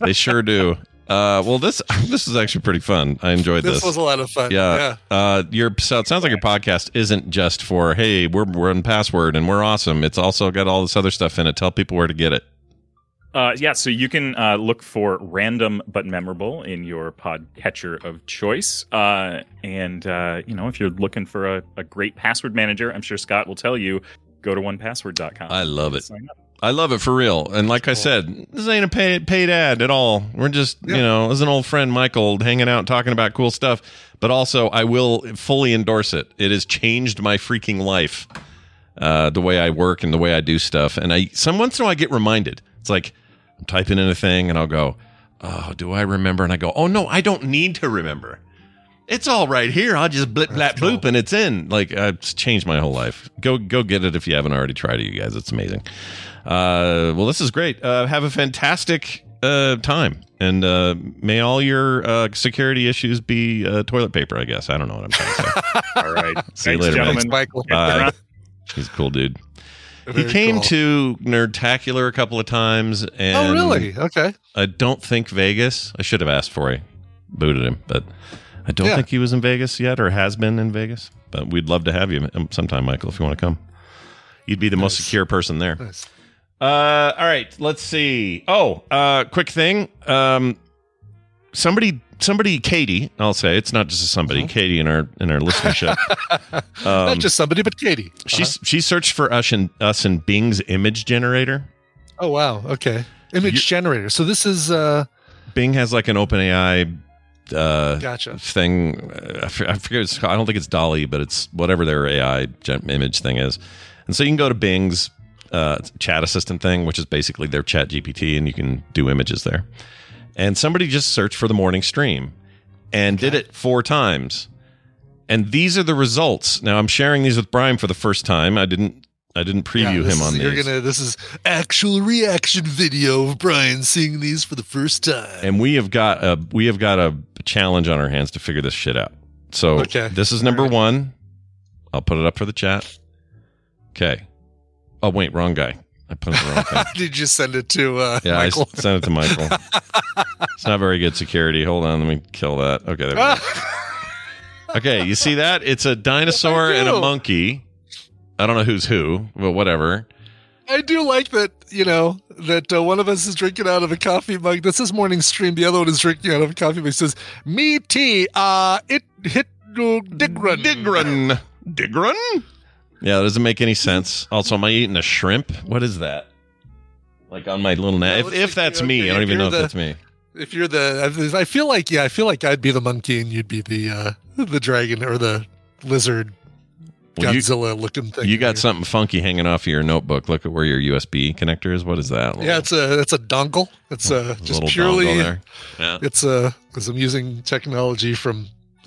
they sure do. Uh, well, this [laughs] this is actually pretty fun. I enjoyed This this. was a lot of fun. yeah. Yeah. Uh, your so it sounds like your podcast isn't just for hey we're we're 1Password and we're awesome. It's also got all this other stuff in it. Tell people where to get it. Uh, yeah, so you can uh, look for random but memorable in your podcatcher of choice. Uh, and, uh, you know, if you're looking for a, a great password manager, I'm sure Scott will tell you go to onepassword.com. I love it. I love it for real. And like I said, this ain't a paid paid ad at all. We're just, you know, as an old friend Michael hanging out talking about cool stuff. But also, I will fully endorse it. It has changed my freaking life, uh, the way I work and the way I do stuff. And I some once in a while I get reminded. It's like I'm typing in a thing and I'll go, oh, do I remember? And I go, oh no, I don't need to remember. It's all right here. I'll just blip, blap, bloop, and it's in. Like uh, it's changed my whole life. Go, go get it if you haven't already tried it, you guys. It's amazing. Uh, well, this is great. Uh, have a fantastic uh, time, and uh, may all your uh, security issues be uh, toilet paper. I guess I don't know what I'm trying to say. [laughs] All right. [laughs] See you Thanks, later, gentlemen. Thanks, Michael. Bye. He's a cool dude. He came cool. to Nerdtacular a couple of times, and Oh, really? Okay. I don't think Vegas. I should have asked for he booted him, but I don't Yeah. think he was in Vegas yet or has been in Vegas. But we'd love to have you sometime, Michael, if you want to come. You'd be the most secure person there. Nice. Uh, all right, let's see. Oh, uh, quick thing. Um, somebody, somebody, Katie. I'll say it's not just a somebody. Katie in our in our listenership. [laughs] Not Um, just somebody, but Katie. she Uh-huh. she searched for us in us in Bing's image generator. Oh wow. Okay. Image generator. So this is uh Bing has like an OpenAI uh, Gotcha. thing. Uh, I forget. It's, I don't think it's DALL-E, but it's whatever their AI image thing is. And so you can go to Bing's uh, chat assistant thing, which is basically their Chat GPT, and you can do images there. And somebody just searched for the morning stream and did it four times. And these are the results. Now I'm sharing these with Brian for the first time. I didn't. I didn't preview yeah, him on is, these. You're gonna this is actual reaction video of Brian seeing these for the first time. and we have got a we have got a challenge on our hands to figure this shit out. So Okay. this is number one. I'll put it up for the chat. Okay. Oh wait, wrong guy. I put it the wrong guy. [laughs] Did you send it to uh Yeah, Michael? I sent it to Michael. [laughs] it's not very good security. Hold on, let me kill that. Okay, there we go. [laughs] Okay, you see that? It's a dinosaur and a monkey. I don't know who's who, but whatever. I do like that, you know, that uh, one of us is drinking out of a coffee mug. This is morning stream. The other one is drinking out of a coffee mug. It says, Me tea, uh, it hit no digrun. Digrun. Digrun? Yeah, that doesn't make any sense. Also, am I eating a shrimp? What is that? Like on my little net. it if, if that's you- me, okay, I don't if even know you're if that's me. If you're the, I feel like, yeah, I feel like I'd be the monkey and you'd be the, uh, the dragon or the lizard Well, you- Godzilla looking thing. You got there. something funky hanging off of your notebook. Look at where your USB connector is. What is that? Yeah, it's a, it's a dongle. It's uh, a just purely. Yeah. it's a because I'm using technology from, [laughs]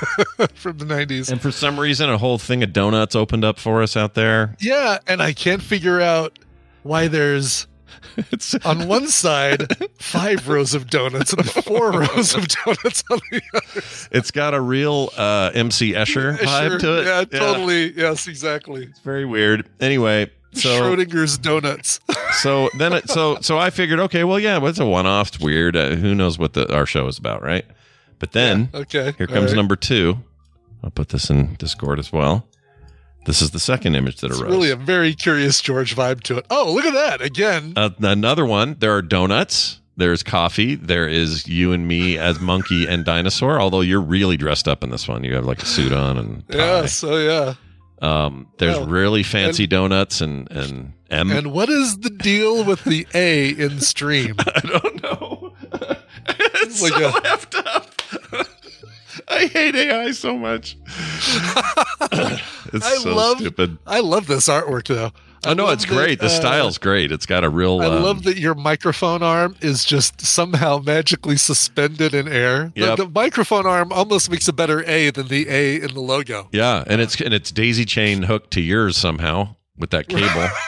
[laughs] from the 90s. And for some reason, a whole thing of donuts opened up for us out there. Yeah, and I can't figure out why there's [laughs] It's on one side five rows of donuts and [laughs] four rows of donuts on the other. it's got a real uh, MC Escher vibe Sure, to it. Yeah, totally. Yes, exactly. It's very weird. Anyway, so Schrodinger's donuts. so then it, so so I figured, okay, well, yeah, it's a one-off? It's weird. Uh, who knows what the, our show is about, right? But then okay. here comes right. number two. I'll put this in Discord as well. This is the second image that It's arose. really a very curious George vibe to it. Oh, look at that again. Uh, another one. There are donuts. There's coffee. There is you and me as monkey and dinosaur. Although you're really dressed up in this one. You have like a suit on and tie. yeah. So yeah. Um, there's really fancy donuts and and M. And what is the deal with the A in stream? [laughs] I don't know. [laughs] it's Like so a- effed up. [laughs] I hate AI so much. [laughs] it's I so love- stupid. I love this artwork though. Oh no, love it's great. that, the uh, style's great. It's got a real. I um, love that your microphone arm is just somehow magically suspended in air. The- Yep. The, microphone arm almost makes a better A than the A in the logo. Yeah, and it's and it's daisy chain hooked to yours somehow with that cable. [laughs]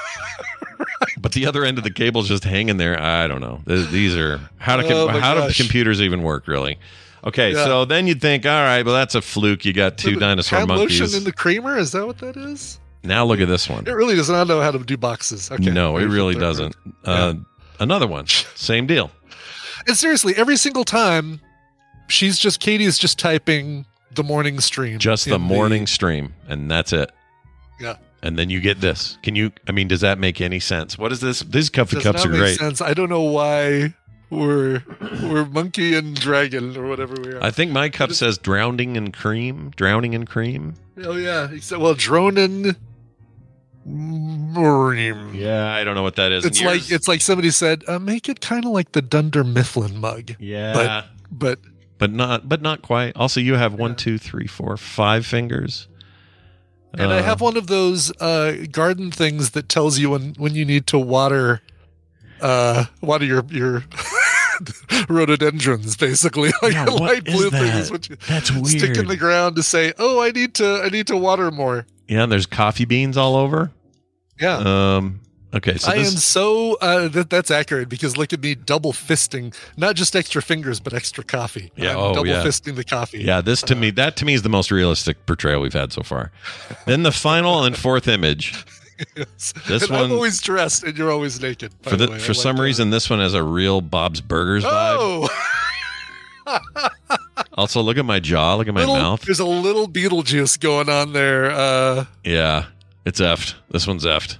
But the other end of the cable is just hanging there. I don't know. These are how do Oh how do computers even work really? Okay, Yeah. so then you'd think, all right, well that's a fluke. You got two The dinosaur hand monkeys. lotion in the creamer is that what that is? now look at this one. It really does not know how to do boxes. Okay, no, it really doesn't. Uh, Another one, [laughs] same deal. And seriously, every single time, she's just Katie's just typing the morning stream. Just the in morning stream, and that's it. Yeah. And then you get this. Can you? I mean, does that make any sense? What is this? These coffee cups are make great. sense. I don't know why we're we're monkey and dragon or whatever we are. I think my cup says drowning in cream. Drowning in cream. oh yeah, except well, dronin. Morim. Yeah, I don't know what that is. It's like it's like somebody said, uh, make it kind of like the Dunder Mifflin mug. yeah, but- But but not but not quite. Also, you have one, two, three, four, five fingers. and I Uh, have one of those uh, garden things that tells you when when you need to water uh water your your [laughs] rhododendrons, basically. [laughs] Like Yeah, light blue that? what you That's stick in the ground to say, "Oh, I need to, I need to water more." Yeah, and there's coffee beans all over. Yeah. Um. Okay, so I am so uh, that that's accurate because look at me double fisting not just extra fingers but extra coffee. Yeah, I'm oh, double yeah. fisting the coffee. yeah, this to me, that to me is the most realistic portrayal we've had so far. then the final and fourth image Yes. This and I'm one- always dressed and you're always naked. for the. I for like some that. reason, this one has a real Bob's Burgers vibe. Oh, [laughs] Also, look at my jaw. Look at my little, mouth. there's a little Beetlejuice going on there. Uh, Yeah, it's effed. This one's effed.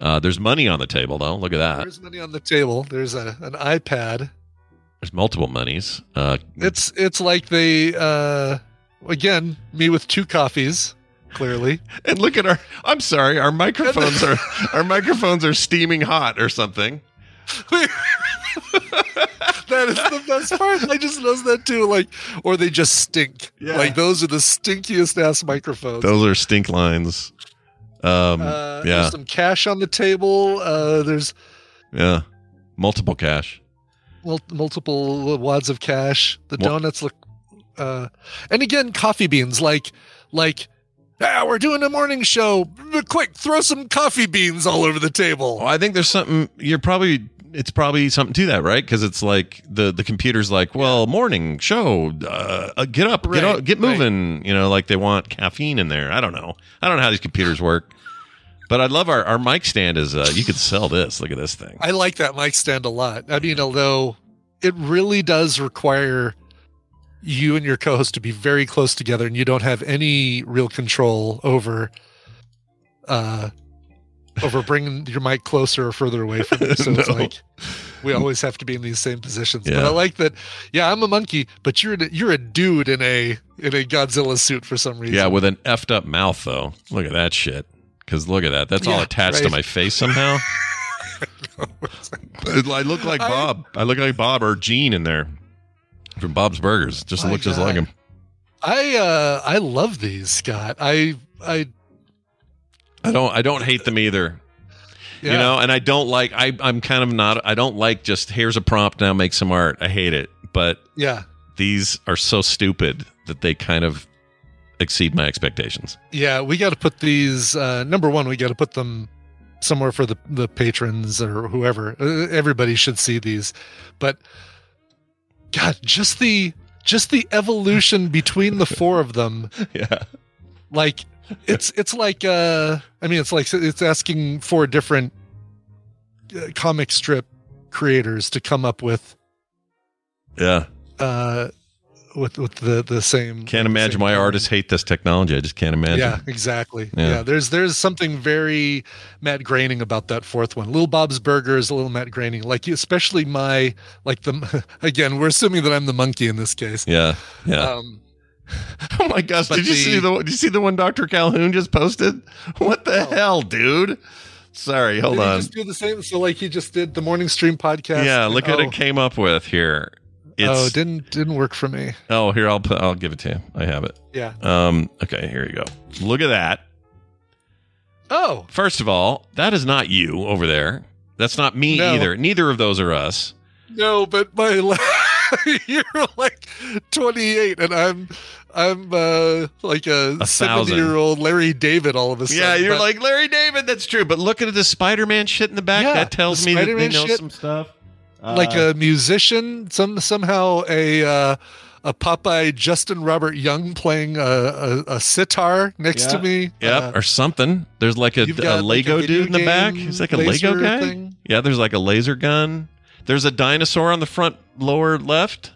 Uh, there's money on the table, though. Look at that. there's money on the table. There's a, an iPad. There's multiple monies. Uh, It's it's like they uh, again me with two coffees. Clearly, and look at our. I'm sorry, our microphones are [laughs] our microphones are steaming hot or something. [laughs] that is the best part. I just noticed that too. Like, or they just stink. Yeah. Like those are the stinkiest ass microphones. Those are stink lines. Um, uh, yeah, There's some cash on the table. Uh, there's yeah, multiple cash. mul- multiple wads of cash. The donuts look, uh, and again, coffee beans. Like, like, ah, we're doing a morning show. Quick, throw some coffee beans all over the table. Well, I think there's something. You're probably. It's probably something to that, right? Because it's like the the computer's like, well, morning show, uh, get up, get up, get right. moving. You know, like they want caffeine in there. I don't know. I don't know how these computers work, but I love our our mic stand. Is uh, you could sell this. Look at this thing. I like that mic stand a lot. I mean, although it really does require you and your co-host to be very close together, and you don't have any real control over, uh, over bringing your mic closer or further away from you. [laughs] So it's like we always have to be in these same positions. But I like that. Yeah, I'm a monkey, but you're a, you're a dude in a in a Godzilla suit for some reason. Yeah, with an effed up mouth though. Look at that shit. Because look at that. That's all Yeah, attached to my face somehow. [laughs] I look like I- Bob. I look like Bob or Gene in there from Bob's Burgers. Just My look just like him. I uh I love these, Scott. I I I don't. I don't hate them either. yeah. You know, and I don't like. I I'm kind of not. I don't like just here's a prompt now make some art. I hate it. But yeah. these are so stupid that they kind of exceed my expectations. Yeah, we got to put these. Uh, number one, we got to put them somewhere for the the patrons or whoever. Uh, everybody should see these, but God, just the just the evolution [laughs] between the four of them, Yeah. like it's it's like uh, I mean, it's like it's asking four different uh, comic strip creators to come up with Yeah. uh with with the the same. Can't imagine same why form. artists hate this technology. I just can't imagine. Yeah, exactly. Yeah. Yeah. there's there's something very Matt Groening about that fourth one. Little Bob's Burgers, a little Matt Groening. Like especially my like the [laughs] again, we're assuming that I'm the monkey in this case. Yeah. Yeah. Um, [laughs] oh my gosh! Did you the- see the? Did you see the one Dr. Calhoun just posted? [laughs] What the hell, dude? Sorry, hold did on. just do the same. So like he just did the morning stream podcast. Yeah, look at oh, it came up with here. Oh, didn't didn't work for me. Oh, here I'll put. I'll give it to you. I have it. Yeah. Um. Okay. Here you go. Look at that. Oh, First of all, that is not you over there. That's not me No. either. Neither of those are us. no, but my [laughs] you're like 28, and I'm I'm uh like a, A 70 thousand. year old Larry David all of a sudden. Yeah, you're but- like Larry David. That's true. But look at the Spider-Man shit in the back. Yeah, that tells me that they know shit. some stuff. Like Uh, a musician, some somehow a uh, a Popeye Justin Robert Young playing a, a, a sitar next to me. Yep, Uh, or something. There's like a, a got, like, a Lego dude in the back. He's like a Lego guy. thing. Yeah, there's like a laser gun. There's a dinosaur on the front lower left.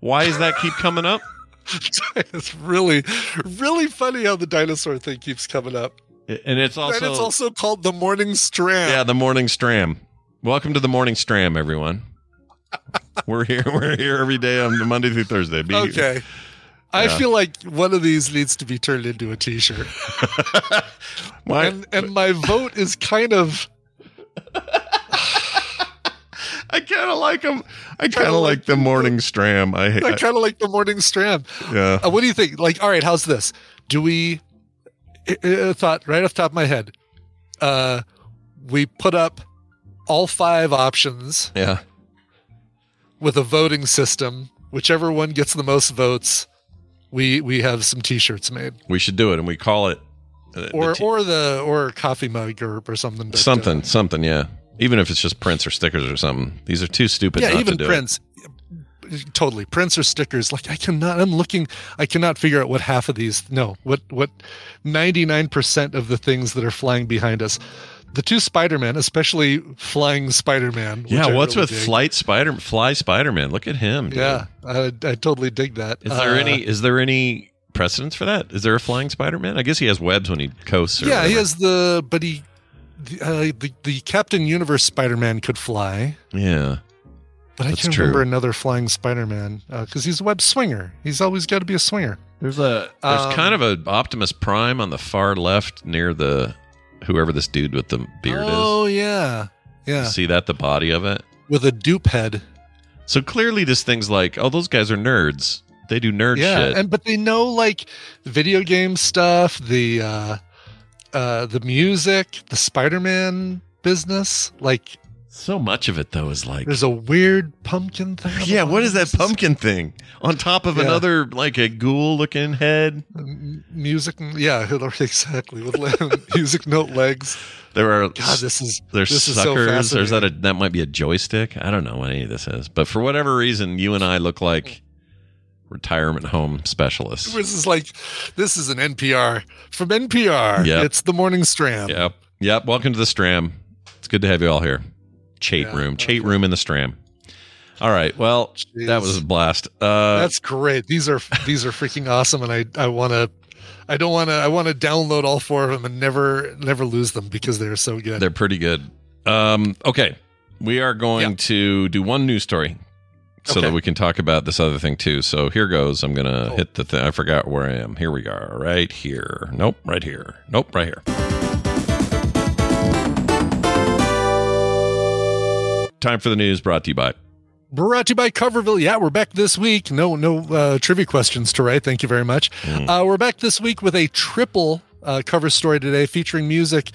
Why does that keep coming up? [laughs] [laughs] it's really really funny how the dinosaur thing keeps coming up. And it's also, and it's also called the Morning Stram. yeah, the morning stram. Welcome to the morning stram, everyone. We're here. [laughs] We're here every day on the Monday through Thursday. Be- Okay. I Yeah. feel like one of these needs to be turned into a T-shirt, [laughs] My- and and my vote is kind of I kind of like them. I kind of like the morning stram. I, I I kind of like the Morning stram. yeah. Uh, what do you think? Like, all right, how's this? Do we? Thought right off the top of my head, uh, we put up all five options. Yeah. With a voting system. Whichever one gets the most votes, we we have some T-shirts made, We should do it, and we call it uh, the or t- or the or coffee mug or or something. but, uh, something, something. Yeah, even if it's just prints or stickers or something. These are too stupid. yeah, even to do it. prints. Totally, prints or stickers. Like I cannot. I'm looking. I cannot figure out what half of these. No, what what ninety nine percent of the things that are flying behind us. The two Spider Man, especially flying Spider Man. Yeah, what's with flight Spider Fly Spider Man? Look at him. dude. Yeah, I, I totally dig that. Is there Uh, any? Is there any precedence for that? Is there a flying Spider Man? I guess he has webs when he coasts. Or Yeah, he has the. But he, the, uh, the the Captain Universe Spider Man could fly, Yeah, but I That's can't true. remember another flying Spider Man because he's a web swinger. He's always got to be a swinger. there's a there's Um, kind of a Optimus Prime on the far left near the whoever this dude with the beard is. oh yeah, yeah. See that the body of it. with a dupe head. So clearly, this thing's like, oh, those guys are nerds. They do nerd yeah, shit. and but they know like video game stuff, the uh, uh, the music, the Spider Man business. Like, so much of it though is like, there's a weird pumpkin thing. [laughs] yeah, what is that pumpkin thing on top of Yeah. another like a ghoul looking head? M- music yeah [laughs] exactly with [laughs] music note legs There are god this is There's this is so suckers. There's that. A, that might be a joystick. I don't know what any of this is, but for whatever reason, you and I look like retirement home specialists. this is like this is an npr from npr Yep. it's the morning stram Yep. Yep. Welcome to the Stram. It's good to have you all here. Chate Yeah, room. Chate room in the Stram. All right. Well, that was a blast. Uh, that's great these are these are freaking awesome and i i want to i don't want to i want to download all four of them and never never lose them because they're so good they're pretty good. Um, okay. We are going Yeah. to do one news story so Okay. that we can talk about this other thing too. So here goes. I'm going to Cool. hit the thing. I forgot where I am. Here we are. Right here. Nope. Right here. Nope. Right here. Time for the news brought to you by. Brought to you by Coverville. Yeah, we're back this week. No, no uh, trivia questions to write. Thank you very much. Uh, we're back this week with a triple uh, cover story today featuring music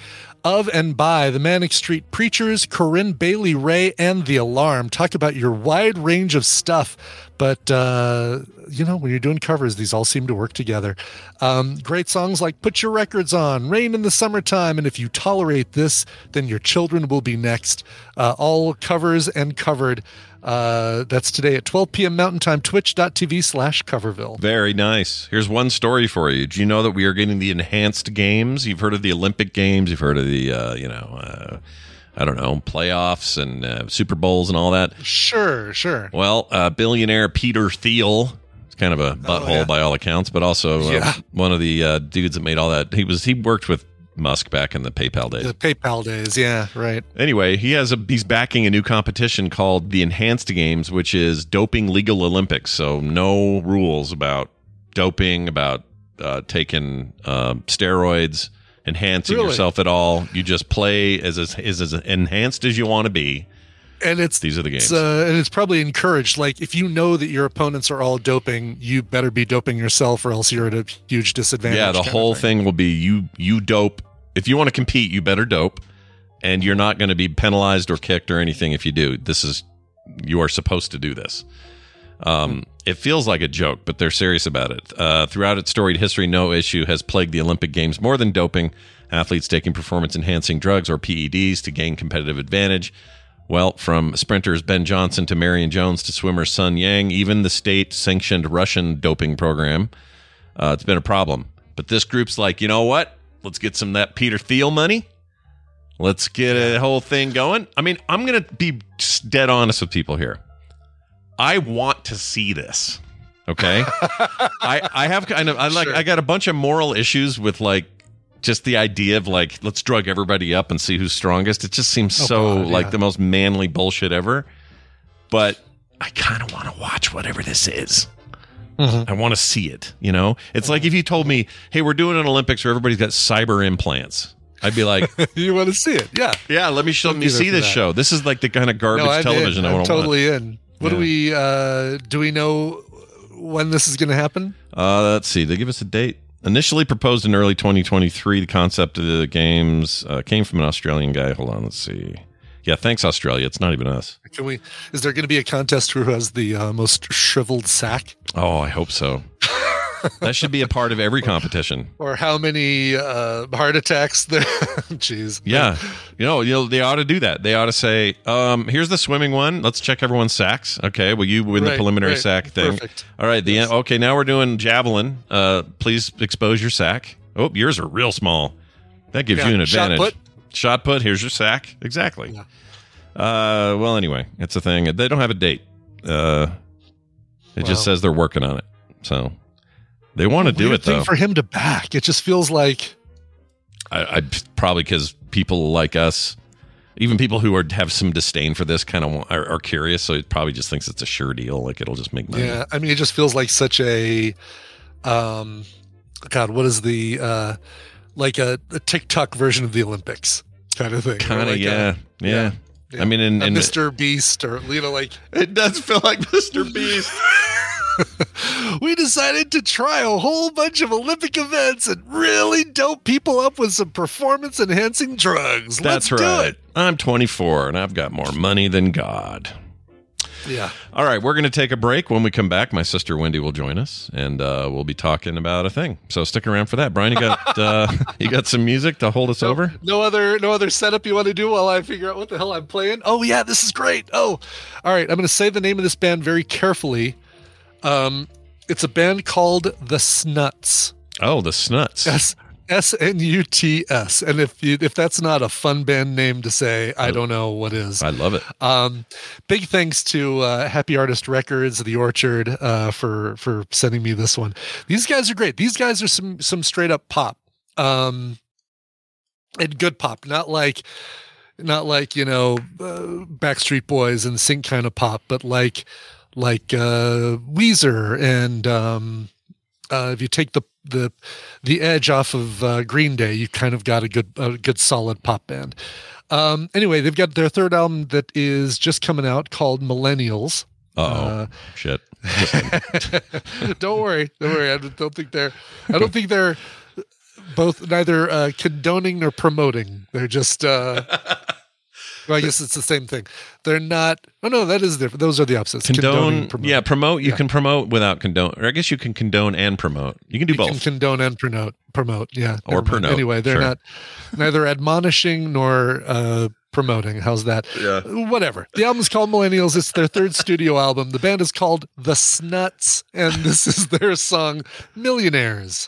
of and by the Manic Street Preachers, Corinne Bailey Rae, and The Alarm. Talk about your wide range of stuff. But, uh, you know, when you're doing covers, these all seem to work together. Um, great songs like Put Your Records On, Rain in the Summertime, and If You Tolerate This, Then Your Children Will Be Next. Uh, all covers and covered. Uh, that's today at 12 p.m. Mountain Time, twitch.tv slash coverville. Very nice. Here's one story for you. Do you know that we are getting the enhanced games? You've heard of the Olympic Games. You've heard of the, uh, you know, uh, I don't know, playoffs and uh, Super Bowls and all that. Sure, sure. Well, uh, billionaire Peter Thiel, it's kind of a butthole yeah. by all accounts, but also uh, one of the uh, dudes that made all that. He was he worked with Musk back in the PayPal days. The PayPal days. Yeah, right. Anyway, he has a he's backing a new competition called the Enhanced Games, which is doping legal Olympics. So no rules about doping, about uh, taking uh, steroids, enhancing Really? yourself at all. You just play as as, as, as enhanced as you want to be. And it's These are the games. It's, uh, and it's probably encouraged. Like, if you know that your opponents are all doping, you better be doping yourself, or else you're at a huge disadvantage. yeah, the whole thing. thing will be you you dope. If you want to compete, you better dope, and you're not going to be penalized or kicked or anything if you do. This is you are supposed to do this. Um, it feels like a joke, but they're serious about it. Uh, throughout its storied history, no issue has plagued the Olympic Games more than doping. Athletes taking performance enhancing drugs or PEDs to gain competitive advantage. Well, from sprinters Ben Johnson to Marion Jones to swimmer Sun Yang, even the state sanctioned Russian doping program, uh, it's been a problem. But this group's like, you know what? Let's get some of that Peter Thiel money. Let's get a whole thing going. I mean, I'm going to be dead honest with people here. I want to see this. Okay. [laughs] I, I have kind of, I like, Sure. I got a bunch of moral issues with like, just the idea of like let's drug everybody up and see who's strongest it just seems Oh, so God, like yeah. the most manly bullshit ever but i kind of want to watch whatever this is Mm-hmm. i want to see it you know it's like if you told me hey we're doing an olympics where everybody's got cyber implants i'd be like [laughs] you want to see it? Yeah. yeah let me show me see this that. show this is like the kind of garbage I'm television in. i want to watch totally in. What do we? uh Do we know when this is going to happen? Uh, let's see. They give us a date. Initially proposed in early 2023, the concept of the games uh, came from an Australian guy. Hold on, let's see. Yeah, thanks, Australia. It's not even us. Can we? Is there going to be a contest who has the uh, most shriveled sack, Oh, I hope so. [laughs] that should be a part of every competition. [laughs] or how many uh, heart attacks? There. [laughs] Jeez. Yeah, you know, you know, they ought to do that. They ought to say, um, "Here's the swimming one. Let's check everyone's sacks." Okay, well, you win the preliminary right. sack thing. Perfect. All right, the okay. Now we're doing javelin. Uh, please expose your sack. Oh, yours are real small. That gives Yeah, you an shot advantage. put. Shot put. Here's your sack. Exactly. Uh, well, anyway, it's a thing. They don't have a date. Uh, it just says they're working on it. So they want to do it thing though. for him to back. It just feels like I, I probably because people like us, even people who are have some disdain for this, kind of are, are curious. So it probably just thinks it's a sure deal. Like it'll just make money. Yeah, I mean, it just feels like such a, um, God, what is the, uh, like a, a TikTok version of the Olympics kind of thing. Kind of, like a- yeah, yeah, yeah. I mean, in, in Mr. Beast or you know, like it does feel like [laughs] Mr. Beast. [laughs] [laughs] we decided to try a whole bunch of Olympic events and really dope people up with some performance enhancing drugs. That's Let's right. I'm 24 and I've got more money than God. Yeah. All right, we're going to take a break. When we come back, my sister Wendi will join us, and uh, we'll be talking about a thing. So stick around for that. Brian, you got [laughs] uh, you got some music to hold us over? No other no other setup you want to do while I figure out what the hell I'm playing? Oh yeah, this is great. Oh. All right, I'm going to say the name of this band very carefully. Um it's a band called The Snuts. Oh, the Snuts. S S N U T S. And if you, if that's not a fun band name to say, I don't know what is. I love it. Um, big thanks to uh, Happy Artist Records, The Orchard, uh, for for sending me this one. These guys are great. These guys are some some straight up pop, um, and good pop. Not like not like you know uh, Backstreet Boys and Sync kind of pop, but like like uh, Weezer and um, uh, if you take the the the edge off of uh, Green Day, you kind of got a good a good solid pop band. Um, anyway, they've got their third album that is just coming out called Millennials. Oh Uh, shit. [laughs] don't worry, don't worry. I don't think they're I don't think they're both neither uh, condoning nor promoting. They're just uh, well, I guess it's the same thing. They're not. Oh no, that is different. Those are the opposites. Condone, promoting. yeah, promote. You Yeah. can promote without condone, or I guess you can condone and promote. You can do You both. can condone and promote. Promote, yeah. Or promote. Anyway, they're sure. not neither admonishing nor uh, promoting. How's that? Yeah. Whatever. The album's called Millennials. It's their third studio album. The band is called The Snuts, and this is their song Millionaires.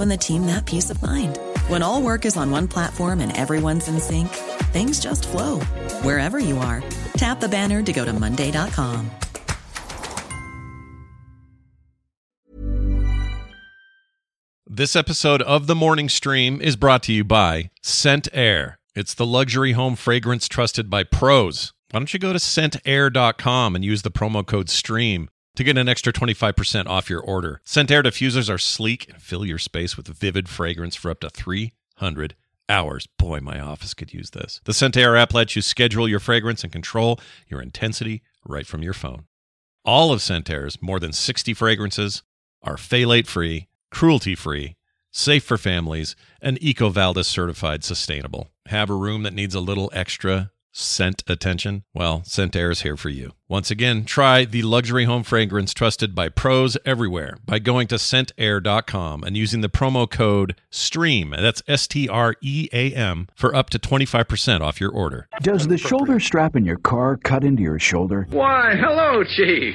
And the team that peace of mind. When all work is on one platform and everyone's in sync, things just flow wherever you are. Tap the banner to go to Monday.com. This episode of The Morning Stream is brought to you by Scent Air. It's the luxury home fragrance trusted by pros. Why don't you go to scentair.com and use the promo code STREAM to get an extra 25% off your order? Scent Air diffusers are sleek and fill your space with vivid fragrance for up to 300 hours. Boy, my office could use this. The Scent Air app lets you schedule your fragrance and control your intensity right from your phone. All of Scent Air's more than 60 fragrances are phthalate free, cruelty free, safe for families, and EcoVadis certified sustainable. Have a room that needs a little extra scent attention? Well, Scent Air is here for you. Once again, try the luxury home fragrance trusted by pros everywhere by going to scentair.com and using the promo code STREAM, that's S T R E A M, for up to 25% off your order. Does the shoulder strap in your car cut into your shoulder? Why, hello, Chief.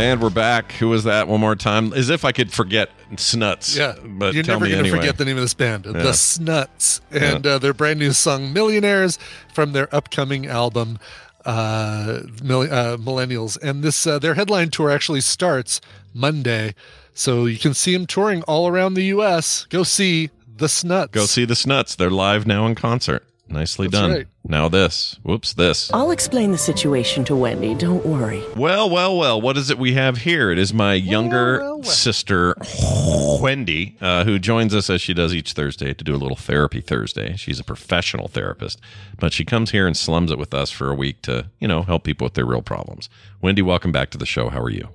And we're back. Who was that? One more time, as if I could forget Snuts. Yeah, but you're tell never me gonna anyway. forget the name of this band, Yeah. the Snuts, and Yeah. uh, their brand new song "Millionaires" from their upcoming album uh, Mill- uh, "Millennials." And this uh, their headline tour actually starts Monday, so you can see them touring all around the U.S. Go see the Snuts. Go see the Snuts. They're live now in concert. Nicely That's done. right. Now this. Whoops, this. I'll explain the situation to Wendi. Don't worry. Well, well, well. What is it we have here? It is my younger sister, Wendi, uh, who joins us as she does each Thursday to do a little therapy Thursday. She's a professional therapist, but she comes here and slums it with us for a week to, you know, help people with their real problems. Wendi, welcome back to the show. How are you?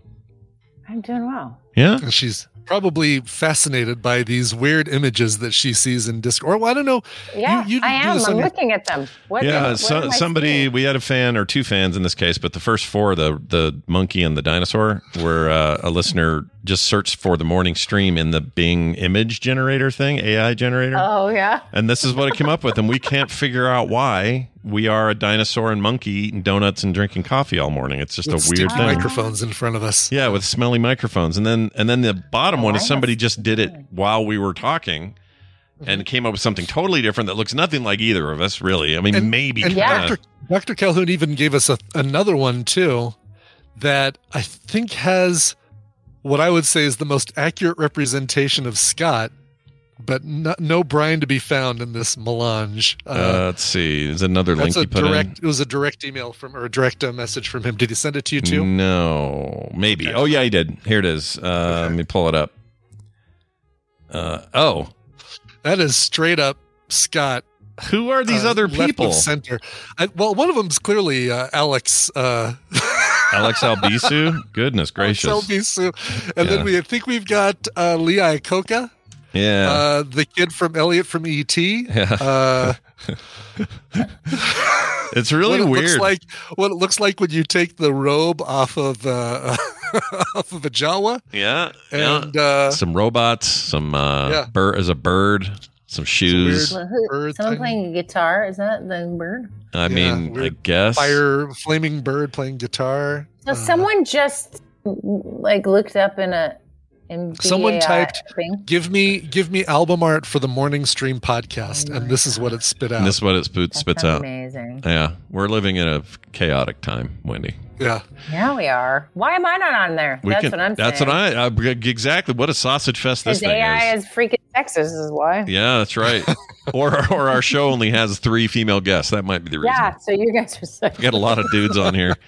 I'm doing well. Yeah. She's probably fascinated by these weird images that she sees in Discord. Well, I don't know. Yeah, you, you I am. I'm your- looking at them. What? yeah, what so, am I somebody we had a fan or two fans in this case, but the first four, the the monkey and the dinosaur, were uh, a listener just searched for the morning stream in the Bing image generator thing, AI generator. Oh yeah. And this is what it came up with, and we can't figure out why we are a dinosaur and monkey eating donuts and drinking coffee all morning. It's just with a weird thing. microphones in front of us. Yeah, with smelly microphones, and then and then the bottom one is oh, somebody just did it while we were talking, and mm-hmm. came up with something totally different that looks nothing like either of us. Really, I mean, maybe. And kinda. Dr. Dr. Calhoun even gave us a, another one too that I think has what I would say is the most accurate representation of Scott, but no, no Brian to be found in this melange. Uh, let's see. There's another link you put direct. It was a direct email from or a direct uh, message from him. Did he send it to you too? No, maybe. Oh yeah, he did. Here it is. Uh, Let me pull it up. Uh, oh, That is straight up Scott. who are these uh, other people? Center. I, well, one of them's clearly uh, Alex. [laughs] Alex Albisu. Goodness gracious. Selby-Sue. And Yeah. then we I think we've got uh, Lee Iacocca. Yeah. Uh, the kid from Elliot from ET. Yeah. Uh, [laughs] it's really what it weird. Looks like what it looks like when you take the robe off of uh, [laughs] off of a Jawa. yeah. And yeah. uh, some robots. Some uh, Yeah. bird as a bird. Some shoes. Well, who- someone thing. playing a guitar. Is that the bird? I Yeah, mean, I guess. fire flaming bird playing guitar. So uh, someone just like looked up in a in Someone typed, thing. "Give me give me album art for the Morning Stream podcast," and this is what it spit out. And this is what it spit, That spits sounds out. Amazing. Yeah, we're living in a chaotic time, Wendi. Yeah, Yeah, we are. Why am I not on there? We that's can, what I'm That's saying. what I, I exactly what a sausage fest this Because thing AI is. is freaking Texas is why. Yeah, that's right. [laughs] or or our show only has three female guests. That might be the reason. Yeah, so you guys are so We got a lot of dudes on here. [laughs]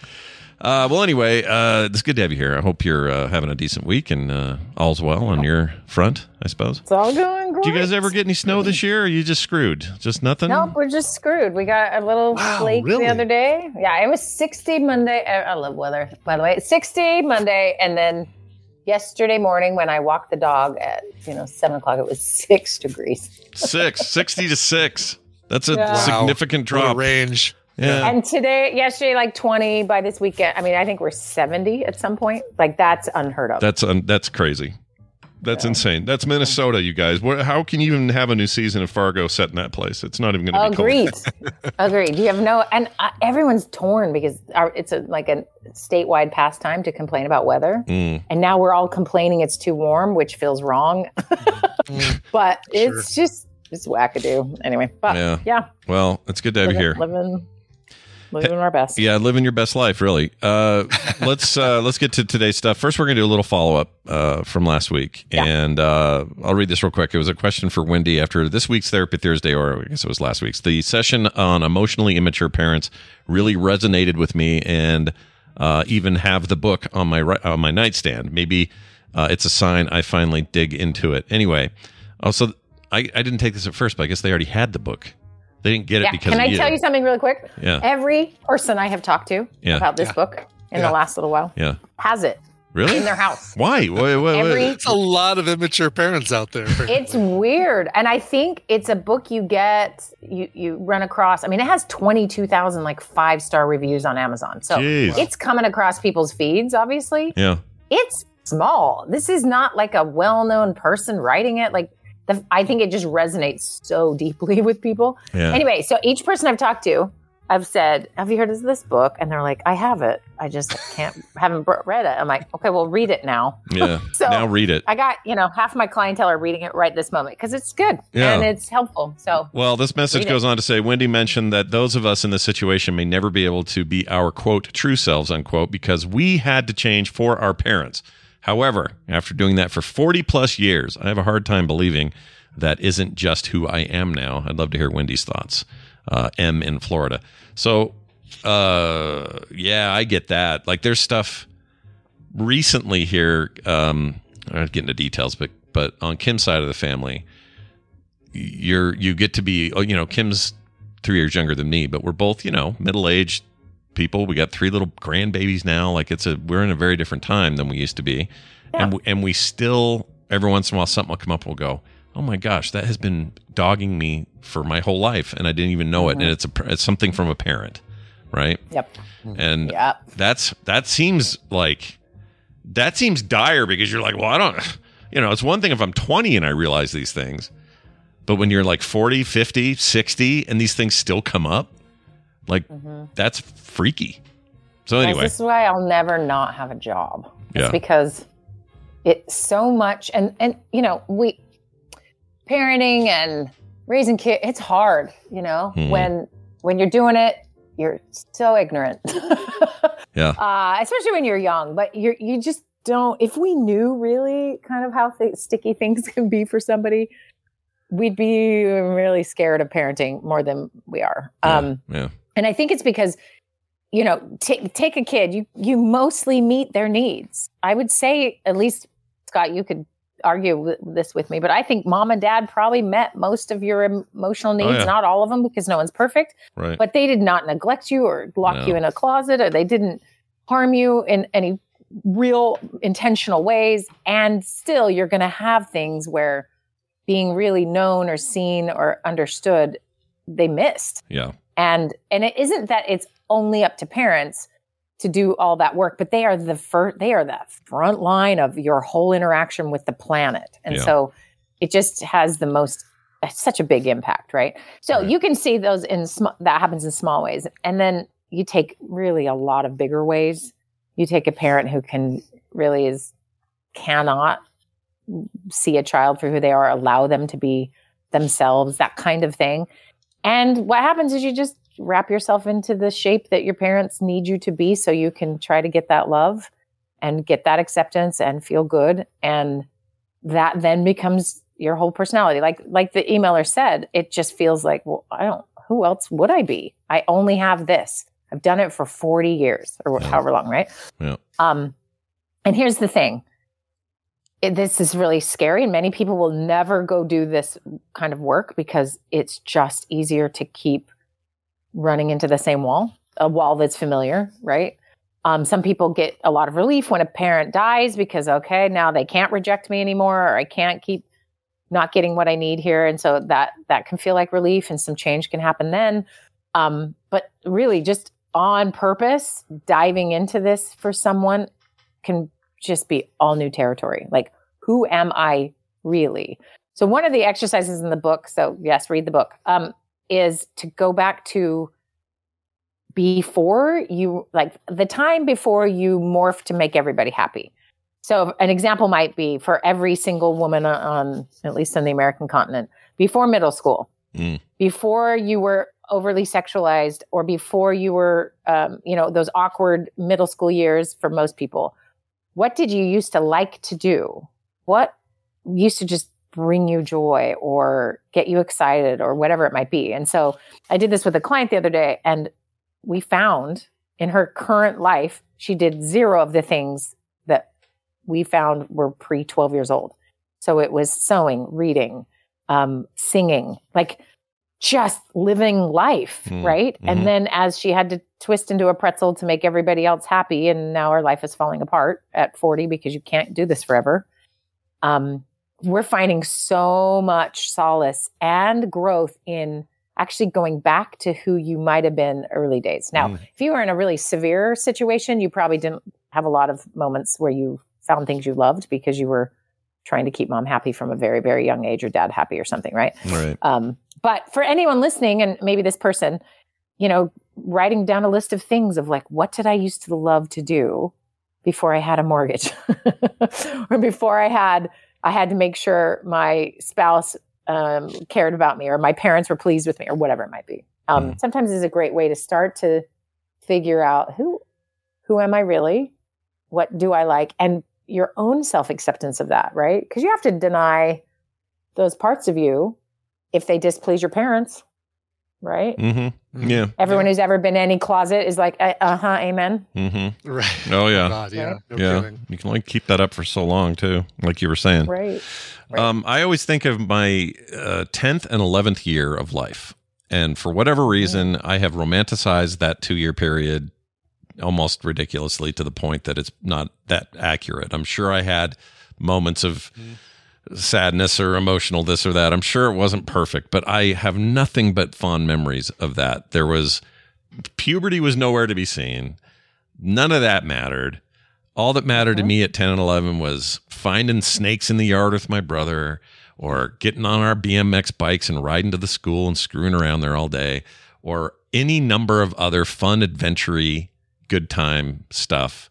Uh, well, anyway, uh, it's good to have you here. I hope you're uh, having a decent week and uh, all's well on your front. I suppose. It's all going great. Do you guys ever get any snow this year? Or are you just screwed? Just nothing. Nope, we're just screwed. We got a little Wow, flake really? the other day. Yeah, it was 60 Monday. I I love weather, by the way. 60 Monday, and then yesterday morning when I walked the dog at you know seven o'clock, it was six degrees. Six, 60 to six. That's a Yeah. Wow. significant What a drop. range. Yeah. And today, yesterday, like twenty. By this weekend, I mean, I think we're seventy at some point. Like that's unheard of. That's un- that's crazy. That's insane. That's Minnesota, you guys. Where, how can you even have a new season of Fargo set in that place? It's not even going to be Agreed. cold. [laughs] Agreed. You have no, and uh, everyone's torn because our, it's a, like a statewide pastime to complain about weather. Mm. And now we're all complaining it's too warm, which feels wrong. [laughs] but it's just, it's wackadoo. Anyway, but Yeah. yeah. Well, it's good to have you here. Living, living our best. Yeah, living your best life, really. Uh, [laughs] let's uh, let's get to today's stuff. First, we're going to do a little follow up uh, from last week, and uh, I'll read this real quick. It was a question for Wendi after this week's Therapy Thursday, or I guess it was last week's. The session on emotionally immature parents really resonated with me, and uh, even have the book on my on my nightstand. Maybe uh, it's a sign I finally dig into it. Anyway, also I, I didn't take this at first, but I guess they already had the book. They didn't get it Yeah. because Can of I tell you something really quick? Yeah. Every person I have talked to Yeah. about this Yeah. book in Yeah. the last little while Yeah. has it Really? in their house. Why? Wait, wait, wait. Every- It's a lot of immature parents out there. [laughs] It's weird, and I think it's a book you get you you run across. I mean, it has twenty two thousand like five star reviews on Amazon, so Jeez. it's coming across people's feeds. Obviously, Yeah. it's small. This is not like a well known person writing it. Like, the, I think it just resonates so deeply [laughs] with people. Yeah. Anyway, so each person I've talked to, I've said, "Have you heard of this book?" And they're like, "I have it. I just can't [laughs] haven't read it." I'm like, "Okay, well, read it now." Yeah. [laughs] So now read it. I got, you know, half my clientele are reading it right this moment because it's good Yeah. and it's helpful. So, Well, this message Read it. goes on to say Wendi mentioned that those of us in this situation may never be able to be our quote true selves unquote because we had to change for our parents. However, after doing that for 40 plus years, I have a hard time believing that isn't just who I am now. I'd love to hear Wendi's thoughts. Uh, M in Florida. So, uh, yeah, I get that. Like, there's stuff recently here. Um, I don't get into details, but but on Kim's side of the family, you're you get to be oh, you know Kim's three years younger than me, but we're both you know middle aged people. We got three little grandbabies now. Like it's a we're in a very different time than we used to be, and we, and we still every once in a while something will come up. We'll go, oh my gosh, that has been dogging me for my whole life, and I didn't even know it. And mm-hmm. it's a it's something from a parent, right? yep. And Yep. that's that seems like that seems dire because you're like, well, I don't, you know, it's one thing if I'm 20 and I realize these things, but when you're like 40, 50, 60, and these things still come up, like that's freaky. So Guys, anyway, this is why I'll never not have a job. It's Yeah. because it's so much, and and you know, we parenting and raising kids, it's hard. You know, Mhm. when when you're doing it, you're so ignorant. [laughs] yeah, uh, especially when you're young. But you you just don't. If we knew really kind of how th- sticky things [laughs] can be for somebody, we'd be really scared of parenting more than we are. Um, yeah, and I think it's because you know take take a kid you you mostly meet their needs. I would say at least Scott, you could argue this with me, but I think mom and dad probably met most of your emotional oh, needs, Oh, yeah. not all of them because no one's perfect right. but they did not neglect you or lock No. you in a closet or they didn't harm you in any real intentional ways and still you're going to have things where being really known or seen or understood they missed yeah, and and it isn't that it's only up to parents to do all that work but they are the first they are the front line of your whole interaction with the planet. And Yeah. so it just has the most such a big impact right? So you can see those in sm- that happens in small ways. And then you take really a lot of bigger ways. You take a parent who can really is cannot see a child for who they are allow them to be themselves that kind of thing and what happens is you just wrap yourself into the shape that your parents need you to be so you can try to get that love and get that acceptance and feel good. And that then becomes your whole personality. Like like the emailer said it just feels like well i don't who else would i be? I only have this. I've done it for 40 years or however long right? Yeah, um, and here's the thing. It, this is really scary, and many people will never go do this kind of work because it's just easier to keep running into the same wall, a wall that's familiar, right? Um, some people get a lot of relief when a parent dies because okay, now they can't reject me anymore, or I can't keep not getting what I need here, and so that that can feel like relief, and some change can happen then. Um, but really, just on purpose, diving into this for someone can just be all new territory. Like, who am I really? So, one of the exercises in the book, so yes, read the book, um, is to go back to before you, like the time before you morph to make everybody happy. So, an example might be for every single woman on, at least on the American continent, before middle school, Mm. before you were overly sexualized or before you were um, you know those awkward middle school years for most people what did you used to like to do? What used to just bring you joy or get you excited or whatever it might be? And so i did this with a client the other day and we found in her current life she did zero of the things that we found were pre 12 years old. So it was sewing reading um, singing. Like just living life, Mm, right? mhm. And then as she had to twist into a pretzel to make everybody else happy, and now her life is falling apart at 40 because you can't do this forever. Um, we're finding so much solace and growth in actually going back to who you might have been early days. Now, Mm. if you were in a really severe situation, you probably didn't have a lot of moments where you found things you loved because you were trying to keep mom happy from a very, very young age or dad happy or something, right? Right. Um, but for anyone listening, and maybe this person, you know, writing down a list of things of like, what did I used to love to do before I had a mortgage, [laughs] or before I had I had to make sure my spouse um, cared about me, or my parents were pleased with me, or whatever it might be. Um, Sometimes is a great way to start to figure out who who am I really, what do I like, and your own self acceptance of that, right? Because you have to deny those parts of you if they displease your parents, right? Mm-hmm. Yeah. Everyone who's ever been in any closet is like, uh huh, amen. Mm-hmm. Right. Oh yeah. [laughs] God, yeah. No yeah. kidding. You can only keep that up for so long too, like you were saying. Right. Um, I always think of my uh, 10th and 11th year of life. And for whatever reason, I have romanticized that two year period almost ridiculously to the point that it's not that accurate. I'm sure I had moments of sadness or emotional this or that. I'm sure it wasn't perfect, but I have nothing but fond memories of that. There was puberty was nowhere to be seen. None of that mattered. All that mattered to me at 10 and 11 was finding snakes in the yard with my brother or getting on our BMX bikes and riding to the school and screwing around there all day or any number of other fun, adventure good time stuff.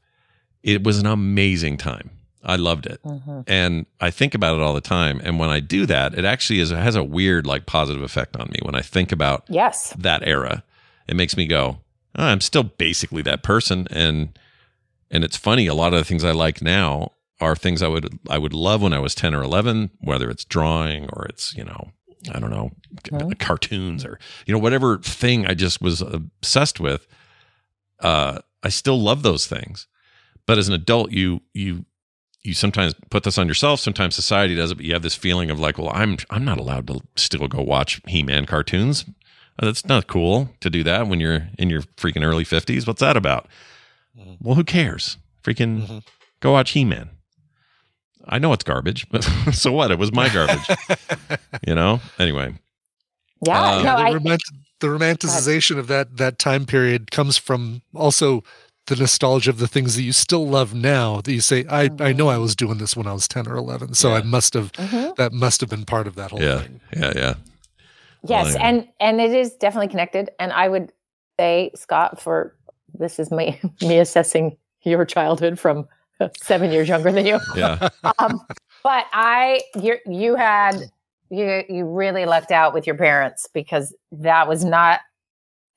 It was an amazing time. I loved it. And I think about it all the time. And when I do that, it actually is, it has a weird, like, positive effect on me. When I think about Yes. that era, it makes me go, "Oh, I'm still basically that person. And, and it's funny, a lot of the things I like now are things I would, I would love when I was 10 or 11, whether it's drawing or it's, you know, I don't know, c- cartoons or, you know, whatever thing I just was obsessed with. Uh, I still love those things. But as an adult, you, you, you sometimes put this on yourself. Sometimes society does it, but you have this feeling of like, well, I'm I'm not allowed to still go watch He-Man cartoons. Uh, That's not cool to do that when you're in your freaking early fifties. What's that about? Well, who cares? Freaking go watch He-Man. I know it's garbage, but [laughs] so what? It was my garbage. [laughs] you know. Anyway. Yeah. Um, no, the, I, romant- the romanticization of that that time period comes from also the nostalgia of the things that you still love now that you say I, I know I was doing this when I was 10 or 11 so I must have Mhm. that must have been part of that whole Yeah. thing Yeah. Yeah. Yes, Well, and and it is definitely connected. And I would say, Scott, for this is me [laughs] me assessing your childhood from seven years younger than you. Yeah. [laughs] um, but I, you, you had you you really lucked out with your parents because that was not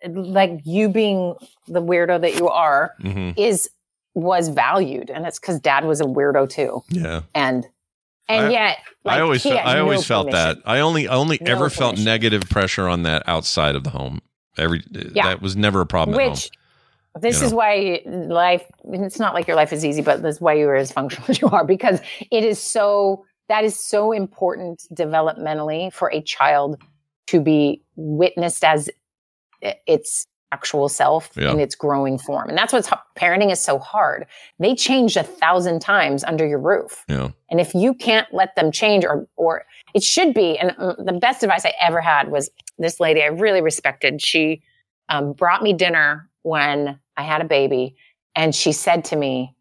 like you being the weirdo that you are Mhm. is was valued, and it's because dad was a weirdo too, Yeah. and and I- yet like, I always felt, I always no felt that. I only I only No ever felt negative pressure on that outside of the home. Every Yeah. that was never a problem at home. Which this you is know? why life it's not like your life is easy, but this is why you are as functional [laughs] as you are because it is so that is so important developmentally for a child to be witnessed as its actual self Yeah. in its growing form. And that's what's parenting is so hard. They change a thousand times under your roof. Yeah. And if you can't let them change or or it should be and uh, the best advice I ever had was this lady I really respected. She um, brought me dinner when I had a baby and she said to me,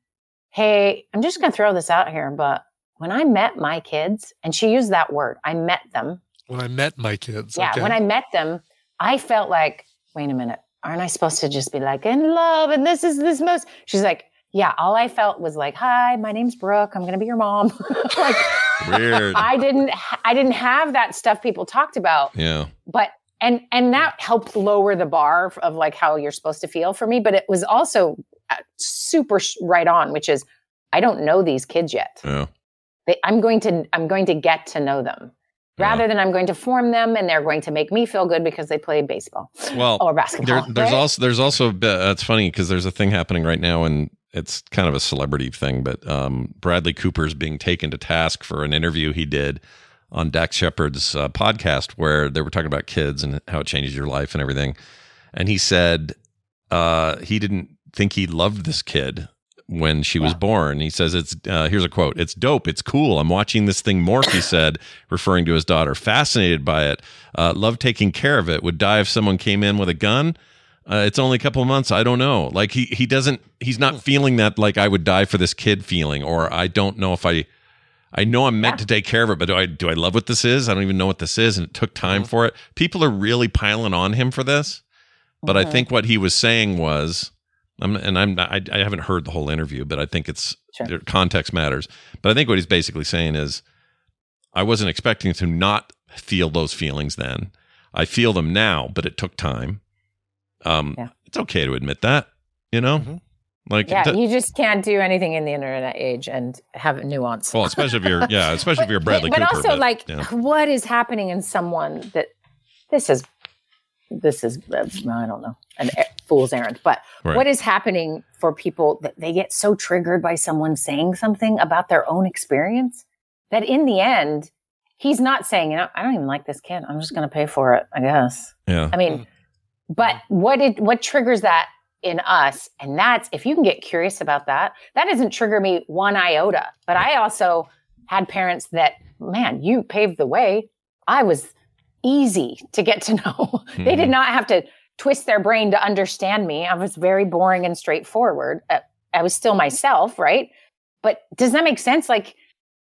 "Hey, I'm just going to throw this out here, but when I met my kids and she used that word, I met them. When I met my kids. Yeah, okay. when I met them, I felt like, wait a minute, aren't I supposed to just be like in love and this is this most? She's like, yeah, all I felt was like, hi, my name's Brooke. I'm gonna be your mom. [laughs] like Weird. I didn't, I didn't have that stuff people talked about, yeah. but and and that helped lower the bar of like how you're supposed to feel for me. But it was also uh, super right on, which is I don't know these kids yet. Yeah. They, I'm going to I'm going to get to know them rather than I'm going to form them and they're going to make me feel good because they play baseball Well, or basketball. There, there's right? also there's also a bit- uh, it's funny because there's a thing happening right now, and it's kind of a celebrity thing. But um, Bradley Cooper's being taken to task for an interview he did on Dax Shepard's uh, podcast, where they were talking about kids and how it changes your life and everything. And he said uh, he didn't think he loved this kid when she was born. He says it's uh, here's a quote: "It's dope. It's cool. I'm watching this thing morph." He said, [laughs] referring to his daughter. Fascinated by it. Uh, love taking care of it. Would die if someone came in with a gun. Uh, it's only a couple of months. I don't know. Like he he doesn't. He's not feeling that like I would die for this kid feeling, or I don't know if I. I know I'm meant to take care of it, but do I do I love what this is? I don't even know what this is, and it took time for it. People are really piling on him for this, but I Mhm. think what he was saying was, I'm, and I'm not, I, I haven't heard the whole interview, but I think it's there- context matters. But I think what he's basically saying is, I wasn't expecting to not feel those feelings then. I feel them now, but it took time. Um, it's okay to admit that, you know, like yeah, it you just can't do anything in the internet age and have nuance. well, especially if you're yeah, [laughs] especially if you're Bradley but Cooper. also like yeah. what is happening in someone that this is this is I don't know an fool's errand, but Right. what is happening for people that they get so triggered by someone saying something about their own experience that in the end he's not saying, you know, I don't even like this kid. I'm just going to pay for it, I guess. yeah. I mean, but what did what triggers that in us? And that's if you can get curious about that, that doesn't trigger me one iota. But I also had parents that, man, you paved the way. I was easy to get to know. [laughs] they did Mhm. not have to twist their brain to understand me. I was very boring and straightforward. Uh, I was still myself, right? But does that make sense? Like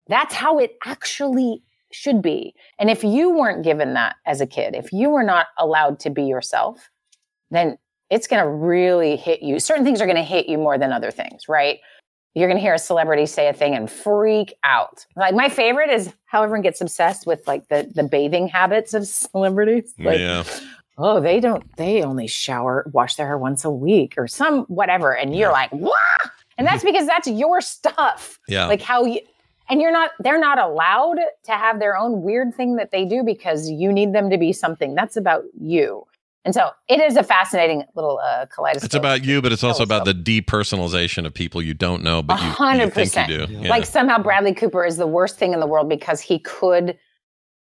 that's how it actually should be. And if you weren't given that as a kid, if you were not allowed to be yourself, then it's going to really hit you. Certain things are going to hit you more than other things, right? You're going to hear a celebrity say a thing and freak out. Like my favorite is how everyone gets obsessed with like the the bathing habits of [laughs] celebrities. Like, yeah. Oh, they don't, they only shower, wash their hair once a week or some whatever. And you're like, what? And that's [laughs] because that's your stuff. Yeah. Like how you, and you're not, they're not allowed to have their own weird thing that they do because you need them to be something that's about you. And so it is a fascinating little uh, kaleidoscope. It's about you, but it's also about the depersonalization of people you don't know, but you, you think you do. Yeah. Like somehow Bradley Cooper is the worst thing in the world because he could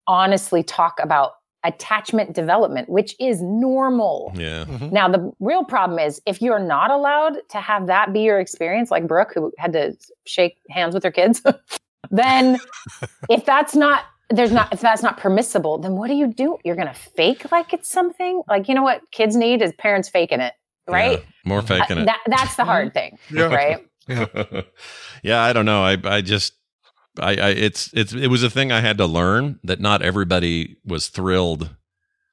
honestly talk about attachment development, which is normal. yeah. Now, the real problem is if you're not allowed to have that be your experience, like Brooke, who had to shake hands with her kids, [laughs] then [laughs] if that's not there's not if that's not permissible, then what do you do? You're gonna fake like it's something? Like you know what kids need is parents faking it, right? More faking Uh, it. That, that's the hard thing, [laughs] yeah. right? Yeah. yeah, I don't know. I I just I, I it's it's it was a thing I had to learn that not everybody was thrilled.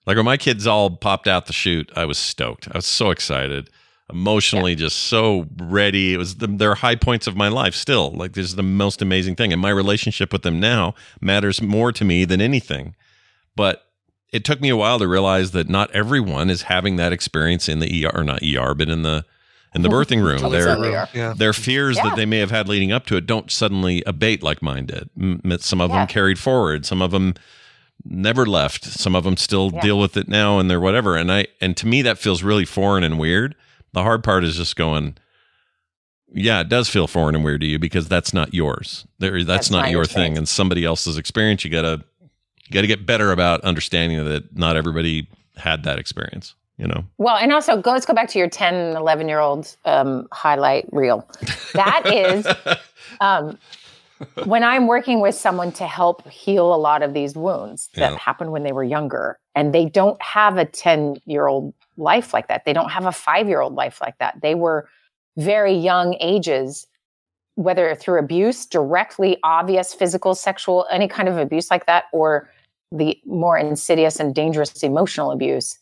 Like when my kids all popped out the chute, I was stoked. I was so excited, emotionally just so ready. It was the, their high points of my life. Still, like this is the most amazing thing, and my relationship with them now matters more to me than anything. But it took me a while to realize that not everyone is having that experience in the ER or not ER, but in the in the birthing room. Their. Yeah. their fears Yeah. that they may have had leading up to it don't suddenly abate like mine did. M- m- Some of Yeah. them carried forward. Some of them never left. Some of them still Yeah. deal with it now and they're whatever. And I and to me that feels really foreign and weird. The hard part is just going. Yeah, it does feel foreign and weird to you because that's not yours. There, that's, That's not, not your your thing, and somebody else's experience. You gotta you got to get better about understanding that not everybody had that experience. You know. Well, and also go, let's go back to your 10, 11 year old um, highlight reel. That is [laughs] um, when I'm working with someone to help heal a lot of these wounds that Yeah. happened when they were younger, and they don't have a 10 year old life like that. They don't have a five year old life like that. They were very young ages, whether through abuse, directly obvious physical, sexual, any kind of abuse like that, or the more insidious and dangerous emotional abuse.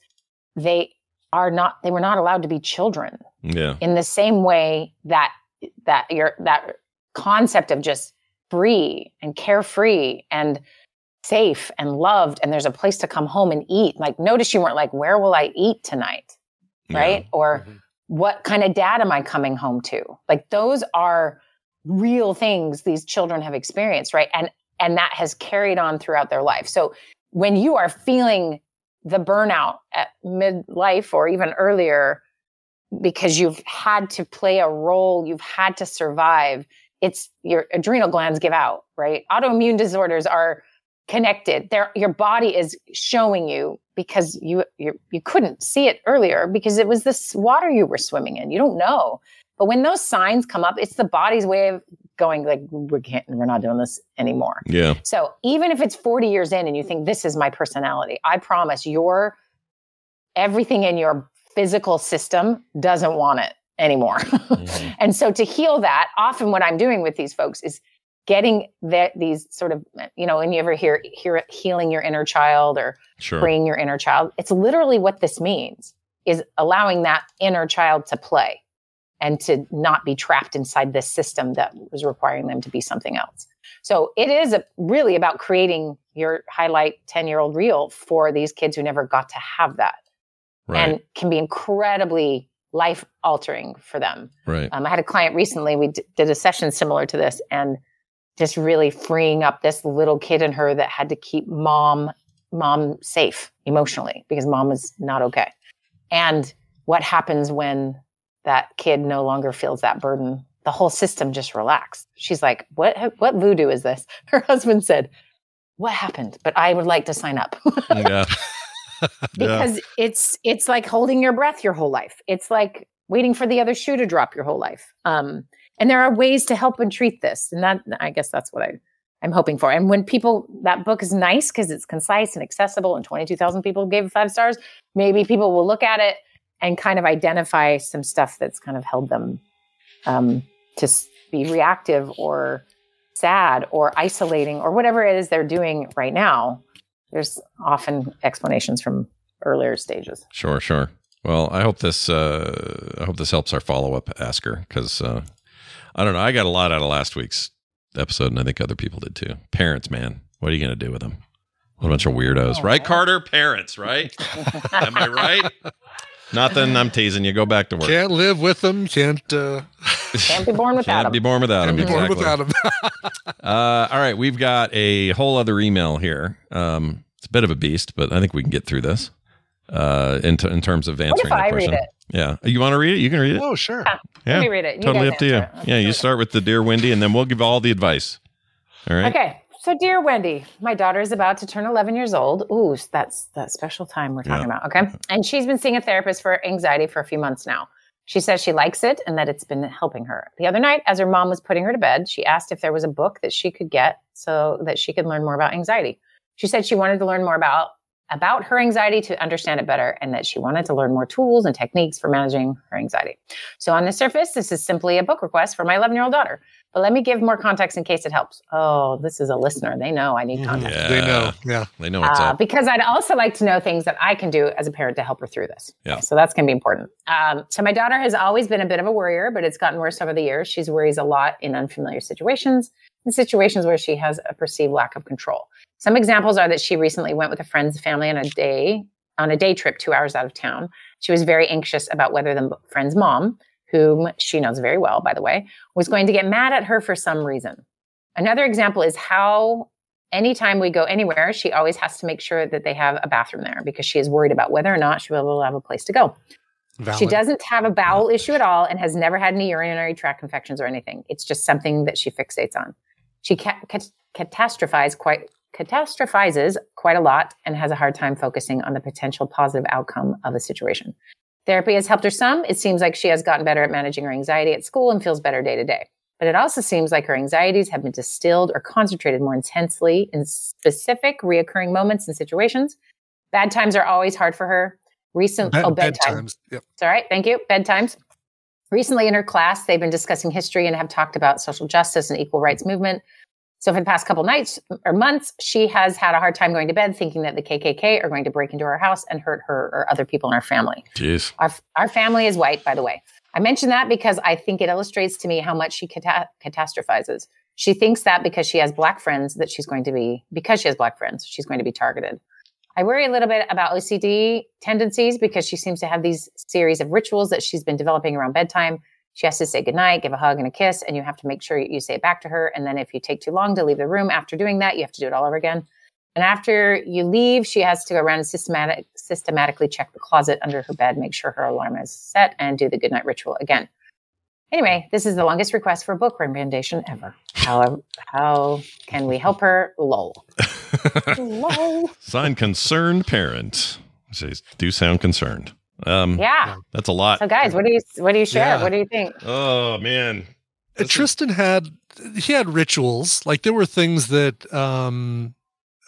They are not, they were not allowed to be children. Yeah. in the same way that that your that concept of just free and carefree and safe and loved and there's a place to come home and eat. Like notice you weren't like where will i eat tonight? Right? Or mm-hmm. what kind of dad am i coming home to? Like those are real things these children have experienced right? And and that has carried on throughout their life. So when you are feeling the burnout at midlife or even earlier because you've had to play a role, you've had to survive. It's your adrenal glands give out, right? Autoimmune disorders are connected. There, your body is showing you because you, you you couldn't see it earlier because it was this water you were swimming in. You don't know, but when those signs come up, it's the body's way of going like we can't, we're not doing this anymore. Yeah. So even if it's 40 years in and you think this is my personality, I promise your everything in your physical system doesn't want it anymore. Mm-hmm. [laughs] and so to heal that, often what I'm doing with these folks is getting that these sort of you know, and you ever hear hear healing your inner child or Sure. freeing your inner child. It's literally what this means is allowing that inner child to play and to not be trapped inside this system that was requiring them to be something else. So it is a, really about creating your highlight 10 year old reel for these kids who never got to have that Right. and can be incredibly life altering for them. Right. Um, I had a client recently, we d- did a session similar to this and just really freeing up this little kid in her that had to keep mom mom safe emotionally because mom was not okay. And what happens when that kid no longer feels that burden? The whole system just relaxed. She's like, "What what voodoo is this?" [laughs] Her husband said, "What happened?" But I would like to sign up. [laughs] [laughs] yeah. because it's it's like holding your breath your whole life it's like waiting for the other shoe to drop your whole life um and there are ways to help and treat this and that i guess that's what i i'm hoping for and when people that book is nice because it's concise and accessible and 22000 people gave it five stars maybe people will look at it and kind of identify some stuff that's kind of held them um to be reactive or sad or isolating or whatever it is they're doing right now there's often explanations from earlier stages. Sure, sure. Well, I hope this uh I hope this helps our follow-up asker cuz uh I don't know, I got a lot out of last week's episode and I think other people did too. Parents, man. What are you going to do with them? What a bunch of weirdos, right Carter? Parents, right? [laughs] Am I right? Nothing. I'm teasing you. Go back to work. Can't live with them. Can't. Uh, Can't be born without Can't them. be born without them. Can't be born without them. Uh, all right, we've got a whole other email here. Um, it's a bit of a beast, but I think we can get through this. Uh, in, t- in terms of answering if the I read question. it? Yeah, you want to read it? You can read it. oh, sure. yeah, Let me read it. You totally up to you. it. Yeah, you start with the dear Wendi, and then we'll give all the advice. All right. Okay. So, dear Wendi, my daughter is about to turn 11 years old. Ooh, that's that special time we're talking Yeah. about. Okay. Mm-hmm. And she's been seeing a therapist for anxiety for a few months now. She says she likes it and that it's been helping her. The other night, as her mom was putting her to bed, she asked if there was a book that she could get so that she could learn more about anxiety. She said she wanted to learn more about about her anxiety to understand it better and that she wanted to learn more tools and techniques for managing her anxiety. So on the surface, this is simply a book request for my 11-year-old daughter. But let me give more context in case it helps. Oh, this is a listener. They know I need context. Yeah, They know. Yeah. They know what's Uh, up. because I'd also like to know things that I can do as a parent to help her through this. Yeah. So that's going to be important. Um, so my daughter has always been a bit of a worrier, but it's gotten worse over the years. She's worries a lot in unfamiliar situations, in situations where she has a perceived lack of control. Some examples are that she recently went with a friend's family on a day on a day trip two hours out of town. She was very anxious about whether the friend's mom, whom she knows very well, by the way, was going to get mad at her for some reason. Another example is how anytime we go anywhere, she always has to make sure that they have a bathroom there because she is worried about whether or not she will be able to have a place to go. She doesn't have a bowel issue at all and has never had any urinary tract infections or anything. It's just something that she fixates on. She ca- ca- catastrophizes quite catastrophizes quite a lot and has a hard time focusing on the potential positive outcome of a situation. Therapy has helped her some. It seems like she has gotten better at managing her anxiety at school and feels better day to day. But it also seems like her anxieties have been distilled or concentrated more intensely in specific reoccurring moments and situations. Bad times are always hard for her. Recent Bed- oh bedtime. bedtimes. Yep. It's all right. Thank you. Bedtimes. Recently in her class, they've been discussing history and have talked about social justice and equal rights movement. So for the past couple nights or months, she has had a hard time going to bed thinking that the KKK are going to break into her house and hurt her or other people in her family. Jeez. Our, our family is white, by the way. I mention that because I think it illustrates to me how much she cata- catastrophizes. She thinks that because she has black friends that she's going to be, because she has black friends, she's going to be targeted. I worry a little bit about OCD tendencies because she seems to have these series of rituals that she's been developing around bedtime. She has to say goodnight, give a hug and a kiss, and you have to make sure you say it back to her. And then if you take too long to leave the room after doing that, you have to do it all over again. And after you leave, she has to go around and systematic, systematically check the closet under her bed, make sure her alarm is set, and do the goodnight ritual again. Anyway, this is the longest request for a book recommendation ever. How how can we help her? Lol. [laughs] Lol. Signed concerned parent. Says do sound concerned. Um, Yeah. that's a lot. So guys, what do you what do you share? Yeah. What do you think? Oh man, Uh, Tristan had he had rituals. Like there were things that um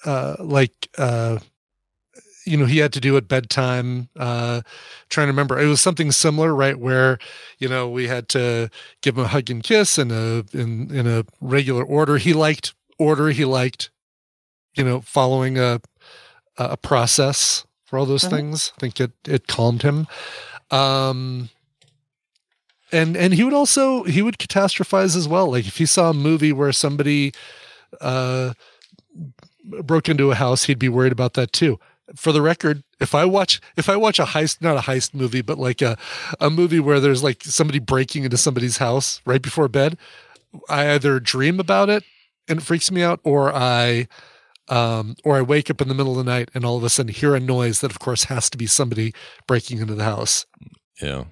uh like uh you know he had to do at bedtime uh trying to remember it was something similar right where you know we had to give him a hug and kiss in a in in a regular order he liked order he liked you know following a a process for all those things. I think it it calmed him. Um and and he would also he would catastrophize as well. Like if he saw a movie where somebody uh broke into a house he'd be worried about that too. For the record if i watch if i watch a heist not a heist movie but like a a movie where there's like somebody breaking into somebody's house right before bed i either dream about it and it freaks me out or i um or i wake up in the middle of the night and all of a sudden hear a noise that of course has to be somebody breaking into the house Yeah.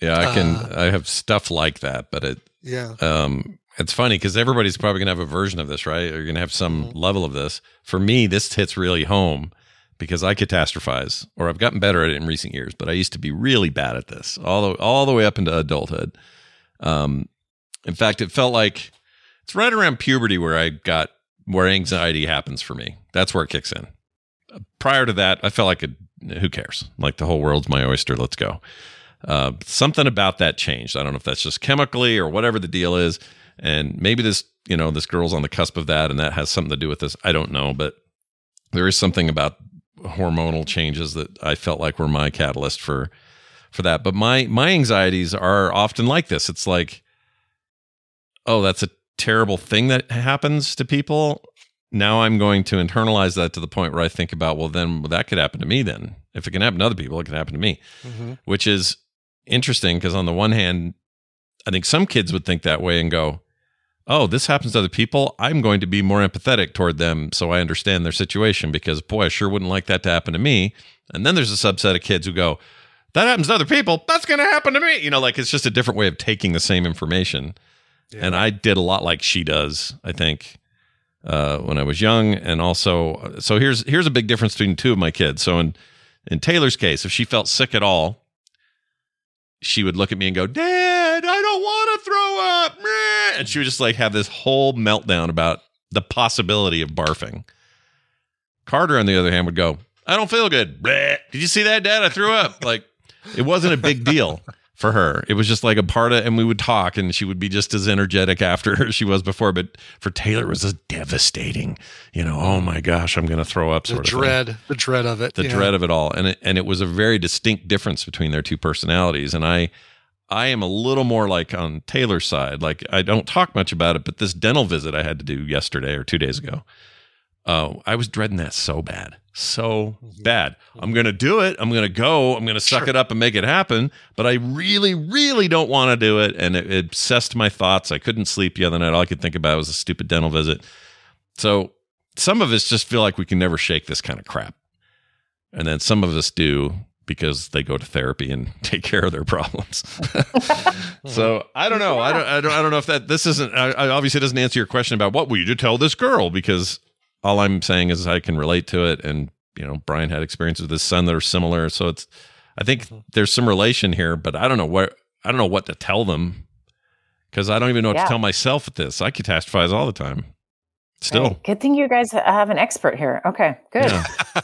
Yeah, I can Uh, I have stuff like that, but it yeah um it's funny because everybody's probably gonna have a version of this, right? Or you're gonna have some Mm-hmm. level of this. For me, this hits really home because I catastrophize, or I've gotten better at it in recent years, but I used to be really bad at this, all the all the way up into adulthood. Um in fact, it felt like it's right around puberty where I got where anxiety happens for me. That's where it kicks in. Prior to that, I felt like a, who cares? Like the whole world's my oyster. Let's go. Uh, something about that changed. I don't know if that's just chemically or whatever the deal is. And maybe this, you know, this girl's on the cusp of that and that has something to do with this. I don't know. But there is something about hormonal changes that I felt like were my catalyst for for that. But my my anxieties are often like this. It's like, oh, that's a terrible thing that happens to people. Now I'm going to internalize that to the point where I think about, well, then that could happen to me. Then if it can happen to other people, it can happen to me Mhm. which is interesting because on the one hand, I think some kids would think that way and go, "Oh, this happens to other people. I'm going to be more empathetic toward them, so I understand their situation." Because boy, I sure wouldn't like that to happen to me. And then there's a subset of kids who go, "That happens to other people. That's going to happen to me." You know, like it's just a different way of taking the same information. And I did a lot like she does. I think uh, when I was young, and also, so here's here's a big difference between two of my kids. So in in Taylor's case, if she felt sick at all, she would look at me and go, Dad, I don't want to throw up. Meh." And she would just like have this whole meltdown about the possibility of barfing. Carter, on the other hand, would go, I don't feel good. Did you see that, Dad? I threw up. Like it wasn't a big deal [laughs] for her. It was just like a part of, and we would talk, and she would be just as energetic after [laughs] she was before. But for Taylor, it was a devastating, you know, oh my gosh, I'm going to throw up the sort of thing dread the dread of it the yeah. dread of it all and it, and it was a very distinct difference between their two personalities and i i am a little more like on taylor's side like i don't talk much about it but this dental visit i had to do yesterday or two days ago uh, i was dreading that so bad so mm-hmm. bad i'm mm-hmm. gonna do it i'm gonna go i'm gonna suck it up and make it happen but i really really don't want to do it and it, it obsessed my thoughts i couldn't sleep the other night all i could think about was a stupid dental visit so some of us just feel like we can never shake this kind of crap. And then some of us do because they go to therapy and [laughs] take care of their problems. [laughs] so I don't know. I don't, I don't. I don't know if that this isn't. I, I obviously doesn't answer your question about what will you tell this girl because all I'm saying is I can relate to it, and you know, Brian had experiences with his son that are similar. So it's, I think Mm-hmm. there's some relation here, but I don't know what I don't know what to tell them because I don't even know what Yeah. to tell myself at this. I catastrophize all the time. Still, Right. Good thing you guys have an expert here. Okay, good.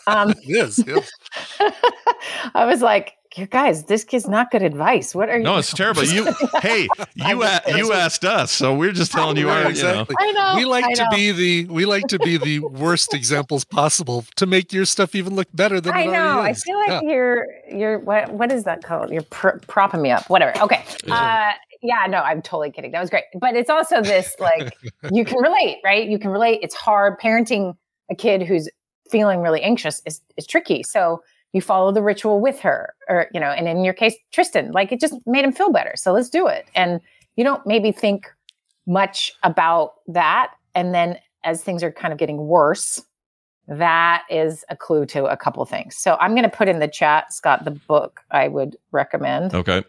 Um, [laughs] yes, yes. [laughs] I was like, you guys, this kid's not good advice. What are you? no, it's terrible. You, [laughs] hey, [laughs] you a, you asked us, so we're just telling you. Right, our, you know. I know, We like I to know. be the we like to be the [laughs] worst examples possible to make your stuff even look better than I it know. already I feel like Yeah. you're you're what what is that called? You're pr- propping me up. Whatever. Okay. Uh, yeah. No, I'm totally kidding. That was great. But it's also this like you can relate, right? You can relate. It's hard parenting a kid who's feeling really anxious is is tricky. So you follow the ritual with her, or you know, and in your case, Tristan, like it just made him feel better. So let's do it. And you don't maybe think much about that, and then as things are kind of getting worse, that is a clue to a couple things. So I'm going to put in the chat, Scott, the book I would recommend. Okay,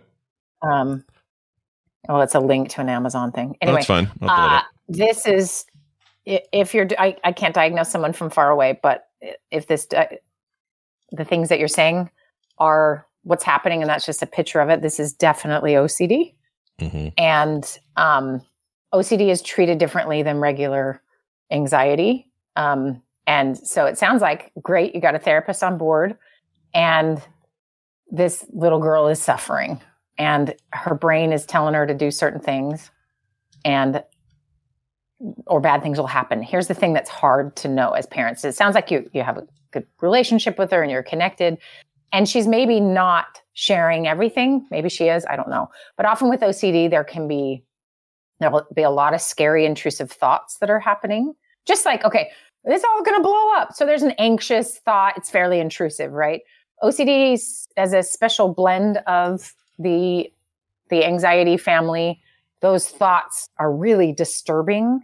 Um, oh, it's a link to an Amazon thing. Anyway, that's fine. I'll pull it uh, this is if you're. I, I can't diagnose someone from far away, but if this the things that you're saying are what's happening, and that's just a picture of it. This is definitely OCD, Mhm. and um, OCD is treated differently than regular anxiety. Um, and so it sounds like great. You got a therapist on board, and this little girl is suffering, and her brain is telling her to do certain things, and or bad things will happen. Here's the thing that's hard to know as parents. It sounds like you you have a good relationship with her and you're connected, and she's maybe not sharing everything. Maybe she is. I don't know. But often with OCD, there can be there'll be a lot of scary, intrusive thoughts that are happening. Just like, okay, this is all going to blow up. So there's an anxious thought. It's fairly intrusive, right? OCD as a special blend of the the anxiety family. Those thoughts are really disturbing,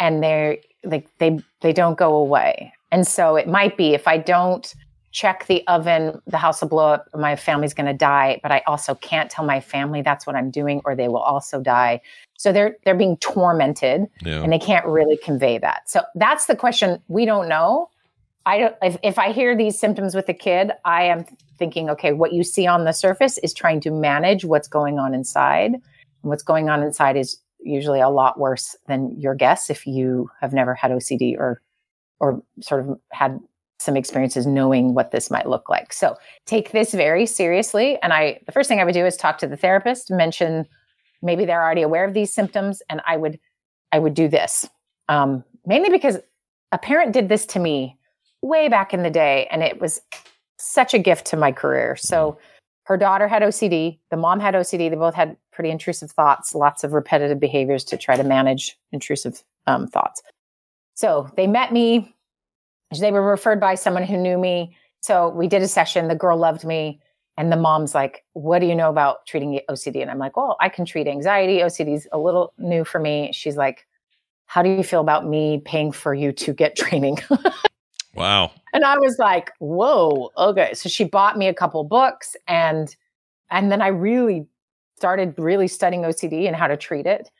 and they're like they they don't go away. And so it might be if I don't check the oven, the house will blow up, my family's going to die. But I also can't tell my family that's what I'm doing, or they will also die. So they're they're being tormented, Yeah. and they can't really convey that. So that's the question. We don't know. I don't. If, if I hear these symptoms with a kid, I am thinking, okay, what you see on the surface is trying to manage what's going on inside. What's going on inside is usually a lot worse than your guess if you have never had OCD or or sort of had some experiences knowing what this might look like. So take this very seriously. And I, the first thing I would do is talk to the therapist, mention maybe they're already aware of these symptoms, and I would, I would do this um, mainly because a parent did this to me way back in the day, and it was such a gift to my career. So her daughter had OCD, the mom had OCD. They both had pretty intrusive thoughts, lots of repetitive behaviors to try to manage intrusive um, thoughts. So they met me. They were referred by someone who knew me. So we did a session. The girl loved me. And the mom's like, What do you know about treating OCD? And I'm like, Well, I can treat anxiety. OCD's a little new for me. She's like, How do you feel about me paying for you to get training? [laughs] Wow. and I was like, Whoa, okay. So she bought me a couple books and and then I really started really studying OCD and how to treat it.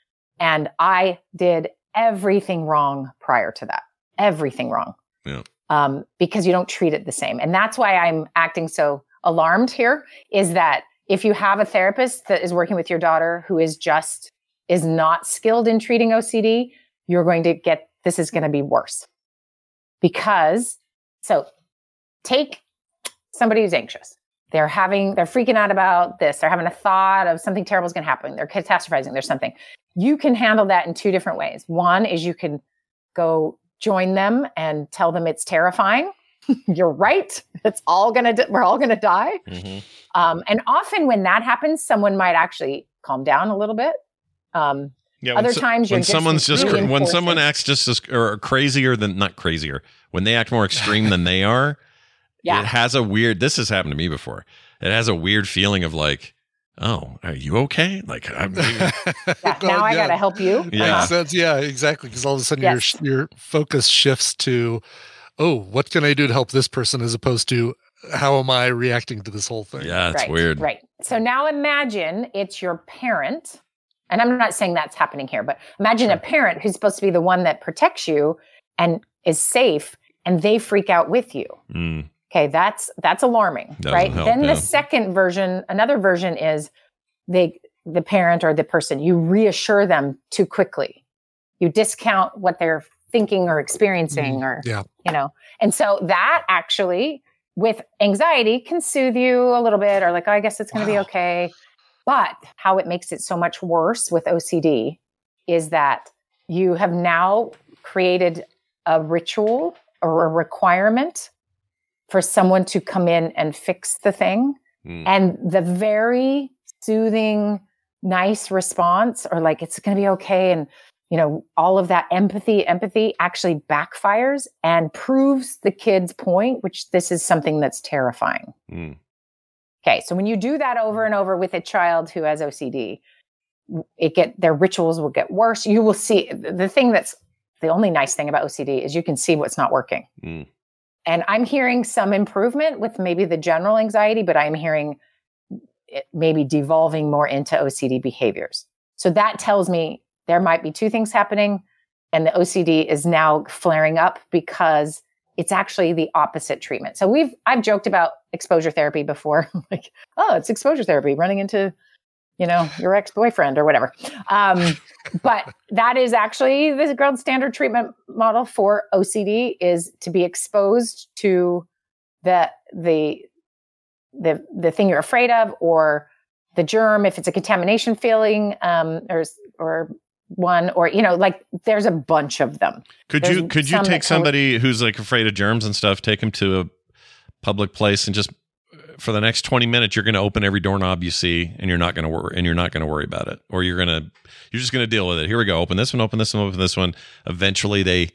And I did everything wrong prior to that. Everything wrong Yeah. um, because you don't treat it the same. And that's why I'm acting so alarmed here is that if you have a therapist that is working with your daughter who is just is not skilled in treating OCD, you're going to get this is going to be worse. Because so take somebody who's anxious. They're having they're freaking out about this. They're having a thought of something terrible is going to happen. They're catastrophizing. There's something. You can handle that in two different ways. One is you can go join them and tell them it's terrifying. [laughs] You're right. It's all gonna. di- We're all gonna die. Um, and often when that happens, someone might actually calm down a little bit. Um, Yeah, when other so- times you're when someone's just really cra- when someone acts just as or crazier than not crazier when they act more extreme than they are [laughs] Yeah. it has a weird this has happened to me before it has a weird feeling of like oh are you okay like I'm, [laughs] yeah, [laughs] now I gotta help you. Yeah. Makes sense. Yeah, exactly. Because all of a sudden Yes. your your focus shifts to, oh, what can I do to help this person, as opposed to how am I reacting to this whole thing? yeah it's right, weird Right. So now imagine it's your parent, and I'm not saying that's happening here, but imagine a parent who's supposed to be the one that protects you, and is safe and they freak out with you. Mm. Okay, that's that's alarming, Doesn't right? help, then yeah. the second version, another version is they the parent or the person, you reassure them too quickly. You discount what they're thinking or experiencing or Yeah. you know. And so that actually with anxiety can soothe you a little bit or like, oh, I guess it's going to be [sighs] okay. But how it makes it so much worse with OCD is that you have now created a ritual or a requirement for someone to come in and fix the thing. Mm. And the very soothing, nice response, or like, it's going to be okay. And, you know, all of that empathy, empathy actually backfires and proves the kid's point, which this is something that's terrifying. Mm. Okay, so when you do that over and over with a child who has OCD, it get their rituals will get worse. You will see the thing that's the only nice thing about OCD is you can see what's not working. Mm. And I'm hearing some improvement with maybe the general anxiety, but I'm hearing it maybe devolving more into OCD behaviors. So that tells me there might be two things happening, and the OCD is now flaring up because it's actually the opposite treatment. So we've I've joked about exposure therapy before, [laughs] like, oh, it's exposure therapy, running into, you know, your ex-boyfriend or whatever. Um, [laughs] but that is actually the gold standard treatment model for OCD is to be exposed to the the the the thing you're afraid of or the germ if it's a contamination feeling um or or one or you know like there's a bunch of them Could There's you could you take somebody who's like afraid of germs and stuff, take him to a public place and just uh, for the next 20 minutes you're going to open every doorknob you see and you're not going to worry and you're not going to worry about it or you're going to you're just going to deal with it. Here we go. Open this one, open this one, open this one. Eventually they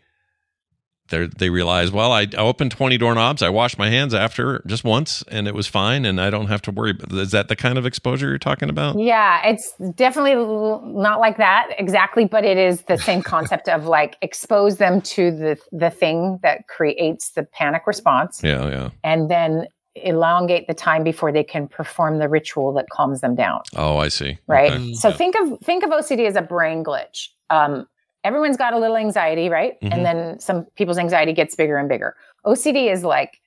they they realize, well, I, I opened 20 doorknobs. I washed my hands after just once and it was fine and I don't have to worry. Is that the kind of exposure you're talking about? Yeah, it's definitely not like that exactly, but it is the same concept of like expose them to the the thing that creates the panic response Yeah, yeah. and then elongate the time before they can perform the ritual that calms them down. Oh, I see. Right? Okay. So think of think of OCD as a brain glitch. Um everyone's got a little anxiety, right? Mhm. And then some people's anxiety gets bigger and bigger. OCD is like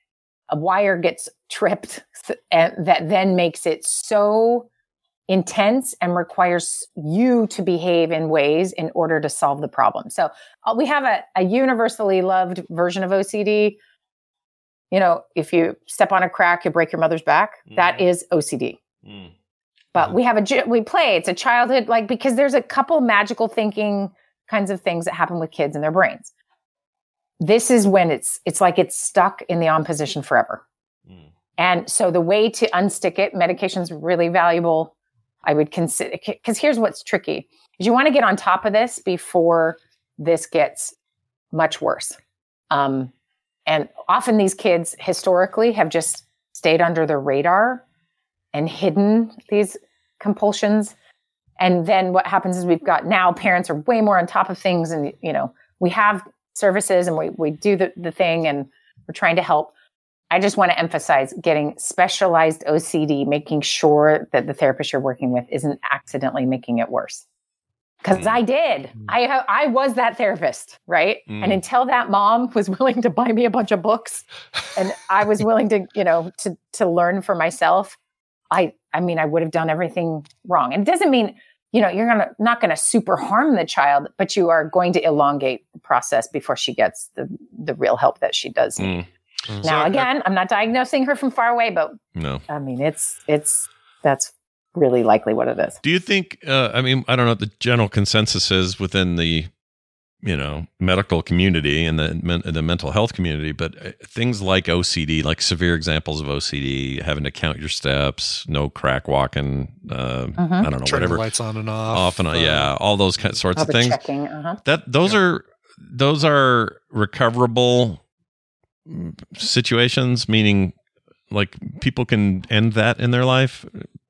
a wire gets tripped and that then makes it so intense and requires you to behave in ways in order to solve the problem. So uh, we have a, a universally loved version of OCD. You know, if you step on a crack, you break your mother's back. That is OCD. Mm. But we have a we play. It's a childhood like because there's a couple magical thinking kinds of things that happen with kids in their brains. This is when it's it's like it's stuck in the on position forever. And so the way to unstick it, medication's really valuable. I would consider because here's what's tricky: is you want to get on top of this before this gets much worse. Um, and often these kids historically have just stayed under the radar and hidden these compulsions. And then what happens is we've got now parents are way more on top of things, and you know we have services and we we do the the thing, and we're trying to help. I just want to emphasize getting specialized OCD, making sure that the therapist you're working with isn't accidentally making it worse. Because I did. I I was that therapist, right? Mm. And until that mom was [laughs] willing to buy me a bunch of books, and I was willing to, you know, to to learn for myself, I I mean, I would have done everything wrong. And it doesn't mean you know you're gonna not gonna super harm the child, but you are going to elongate the process before she gets the the real help that she does need. Mm. Mm. Now, So, again, I'm not diagnosing her from far away, but No. I mean, it's it's that's really likely what it is. Do you think? Uh, I mean, I don't know what the general consensus is within the, you know, medical community and the the mental health community, but uh, things like OCD, like severe examples of OCD, having to count your steps, no crack walking, uh, Mhm. I don't know, Turn the whatever, lights on and off, off and on, uh, yeah, all those kind sorts All of things. uh-huh. That those are those are recoverable mm, situations, meaning like people can end that in their life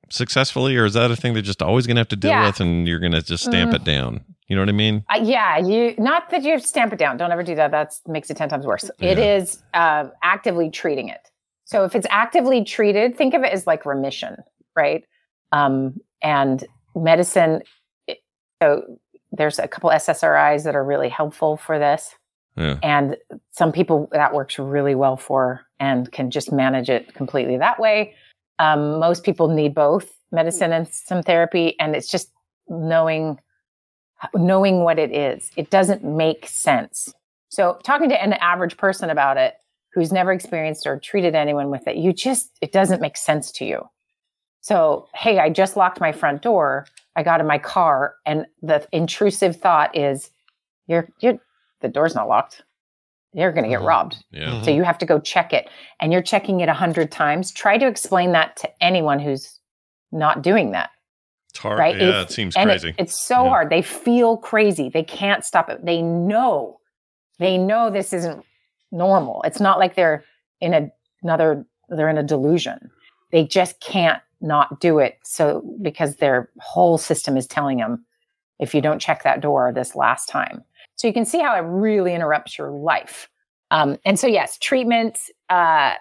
successfully, or is that a thing they're just always going to have to deal Yeah. with, and you're going to just stamp Mm. it down? You know what I mean? Uh, yeah, you not that you stamp it down. Don't ever do that. That makes it ten times worse. It Yeah. is uh, actively treating it. So if it's actively treated, think of it as like remission, right? Um, and medicine. it- So there's a couple SSRIs that are really helpful for this. Yeah. And some people that works really well for and can just manage it completely that way. Um, most people need both medicine and some therapy, and it's just knowing knowing what it is. It doesn't make sense. So talking to an average person about it who's never experienced or treated anyone with it, you just it doesn't make sense to you. So, hey, I just locked my front door. I got in my car and the intrusive thought is you're you're the door's not locked. You're going to get mm-hmm. robbed. Yeah. So you have to go check it and you're checking it a hundred times. Try to explain that to anyone who's not doing that. It's hard. Right. Yeah, It's- it seems and crazy. it's so Yeah. hard. They feel crazy. They can't stop it. They know, they know this isn't normal. It's not like they're in a, another, they're in a delusion. They just can't not do it. So because their whole system is telling them, if you don't check that door this last time. So you can see how it really interrupts your life. Um, and so, yes, treatment, uh,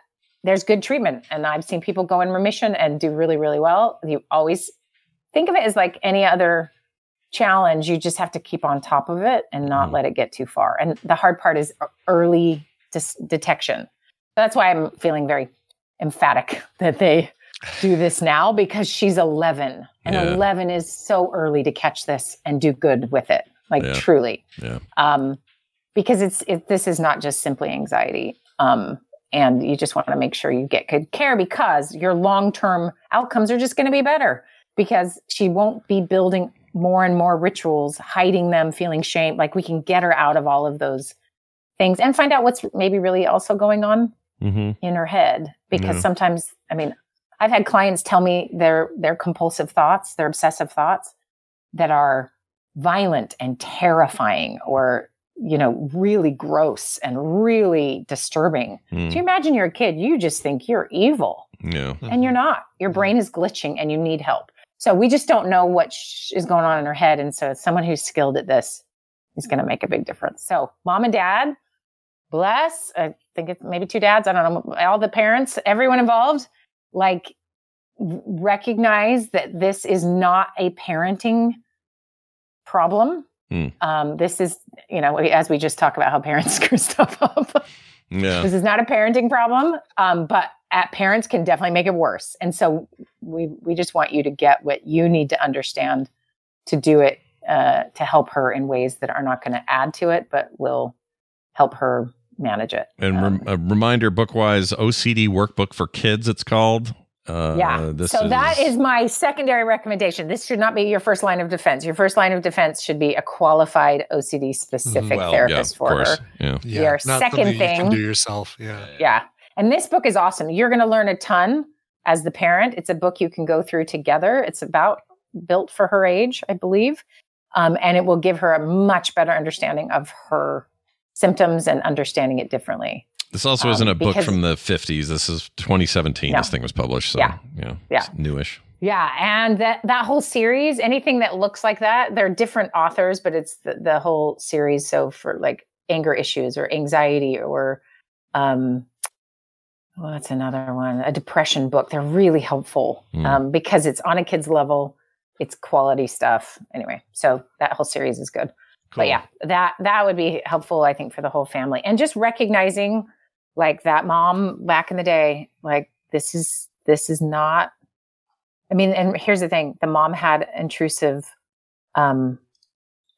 there's good treatment. And I've seen people go in remission and do really, really well. You always think of it as like any other challenge. You just have to keep on top of it and not let it get too far. And the hard part is e-, early dis- detection. That's why I'm feeling very emphatic [laughs] that they do this now because she's 11 and Yeah. 11 is so early to catch this and do good with it like Yeah. truly Yeah. um, because it's it, this is not just simply anxiety um, and you just want to make sure you get good care because your long-term outcomes are just going to be better because she won't be building more and more rituals hiding them feeling shame like we can get her out of all of those things and find out what's maybe really also going on Mm-hmm. in her head because Yeah. sometimes i mean i've had clients tell me their their compulsive thoughts their obsessive thoughts that are violent and terrifying or you know really gross and really disturbing Mm. so you imagine you're a kid you just think you're evil Yeah. and you're not your brain is glitching and you need help so we just don't know what sh- is going on in her head. And so someone who's skilled at this is going to make a big difference. So mom and dad bless i think it's maybe two dads i don't know all the parents everyone involved like recognize that this is not a parenting problem. Hmm. um, this is you know as we just talk about how parents [laughs] screw stuff up Yeah. this is not a parenting problem um, but at parents can definitely make it worse and so we we just want you to get what you need to understand to do it uh, to help her in ways that are not going to add to it but will help her manage it And rem- a reminder, Bookwise OCD workbook for kids. It's called. Uh, yeah. This so that is my secondary recommendation. This should not be your first line of defense. Your first line of defense should be a qualified OCD specific. Well, therapist yeah, for course. her. Yeah. Yeah, Your not second something you thing- can do yourself. Yeah. Yeah. And this book is awesome. You're going to learn a ton as the parent. It's a book you can go through together. It's about built for her age, I believe. Um, and it will give her a much better understanding of her symptoms and understanding it differently. This also Um, isn't a book because- from the 50s. This is 2017. No. This thing was published. So, Yeah. yeah. Yeah. It's newish. Yeah, and that that whole series, anything that looks like that, they're different authors, but it's the, the whole series. So for like anger issues or anxiety or um what's another one? A depression book. They're really helpful Mm. um, because it's on a kid's level. It's quality stuff. Anyway, so that whole series is good. Cool. But yeah, that that would be helpful, I think, for the whole family. And just recognizing like that mom back in the day, like this is this is not I mean, and here's the thing: the mom had intrusive, um,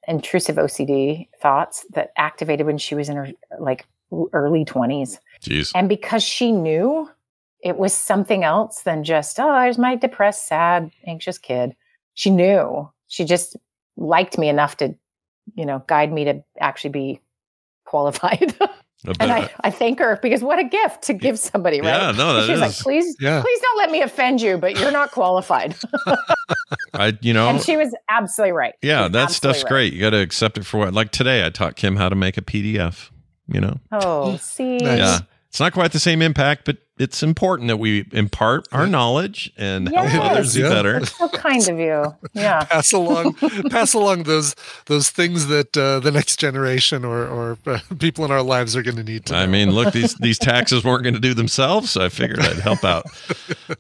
intrusive OCD thoughts that activated when she was in her like early twenties, Jeez. and because she knew it was something else than just oh, there's my depressed, sad, anxious kid. She knew. She just liked me enough to, you know, guide me to actually be [laughs] qualified. I and I, I thank her because what a gift to give somebody, right? Yeah, no, And that she was like, please, yeah. please don't let me offend you, but you're not qualified. [laughs] I, you know, and she was absolutely right. Yeah, was that stuff's right. great. You got to accept it for what. Like today, I taught Kim how to make a PDF. You know, Oh, see, yeah, it's not quite the same impact, but it's important that we impart our knowledge and help others do Yeah. better. That's so kind of you. [laughs] Yeah. pass along pass along those those things that uh, the next generation or or uh, people in our lives are going to need to I know. mean, look, these [laughs] these taxes weren't going to do themselves, so I figured I'd help out. [laughs]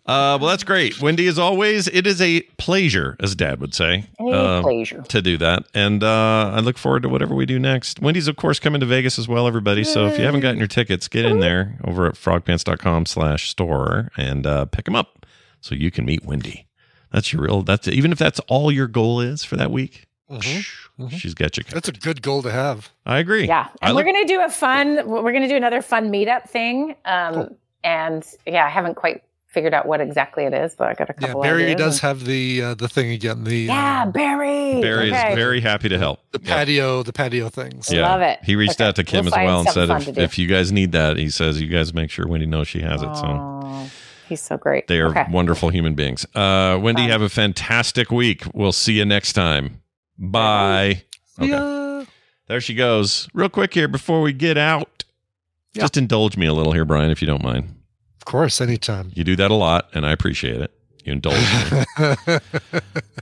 Uh, well, that's great, Wendi. As always, it is a pleasure, as Dad would say, A uh, pleasure. to do that, and uh, I look forward to whatever we do next. Wendi's, of course, coming to Vegas as well, everybody. So if you haven't gotten your tickets, get in there over at frogpants.com/store and uh, pick them up so you can meet Wendi. That's your real. That's even if that's all your goal is for that week. Mhm, mhm. She's got you. That's a good goal to have. I agree. Yeah. I And we're look- going to do a fun, we're going to do another fun meetup thing. Um, And yeah, I haven't quite figured out what exactly it is, but I got a Yeah, couple Barry ideas. does have the uh, the thing again. The yeah, uh, Barry. Barry Okay. is very happy to help. the patio the patio things. Yeah. Love it. He reached Okay, out to Kim we'll as well and said, if, if you guys need that, he says, you guys make sure Wendi knows she has it. So Oh, he's so great. they are Okay. wonderful human beings. Uh, Wendi, Fun. have a fantastic week. We'll see you next time. Bye. Okay. There she goes. Real quick here before we get out. Yeah. Just indulge me a little here, Brian, if you don't mind. Of course, anytime. You do that a lot, and I appreciate it. You indulge me. [laughs]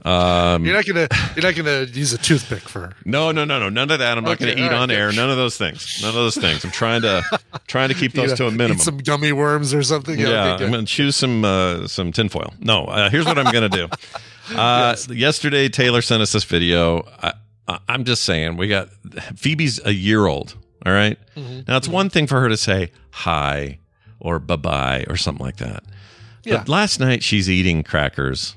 Um, you're not gonna you're not gonna use a toothpick for No, no, no, no, none of that. I'm not Okay, to eat right, on air. None of those things. None of those things. I'm trying to [laughs] trying to keep those to a minimum. Some gummy worms or something. yeah, okay, I'm to choose some uh, some tinfoil. No, uh, here's what I'm to do. [laughs] Uh, Yesterday, Taylor sent us this video. I, I'm just saying, we got Phoebe's a year old. All right? Mm-hmm. Now it's one thing for her to say hi or bye bye or something like that. Yeah. But last night she's eating crackers,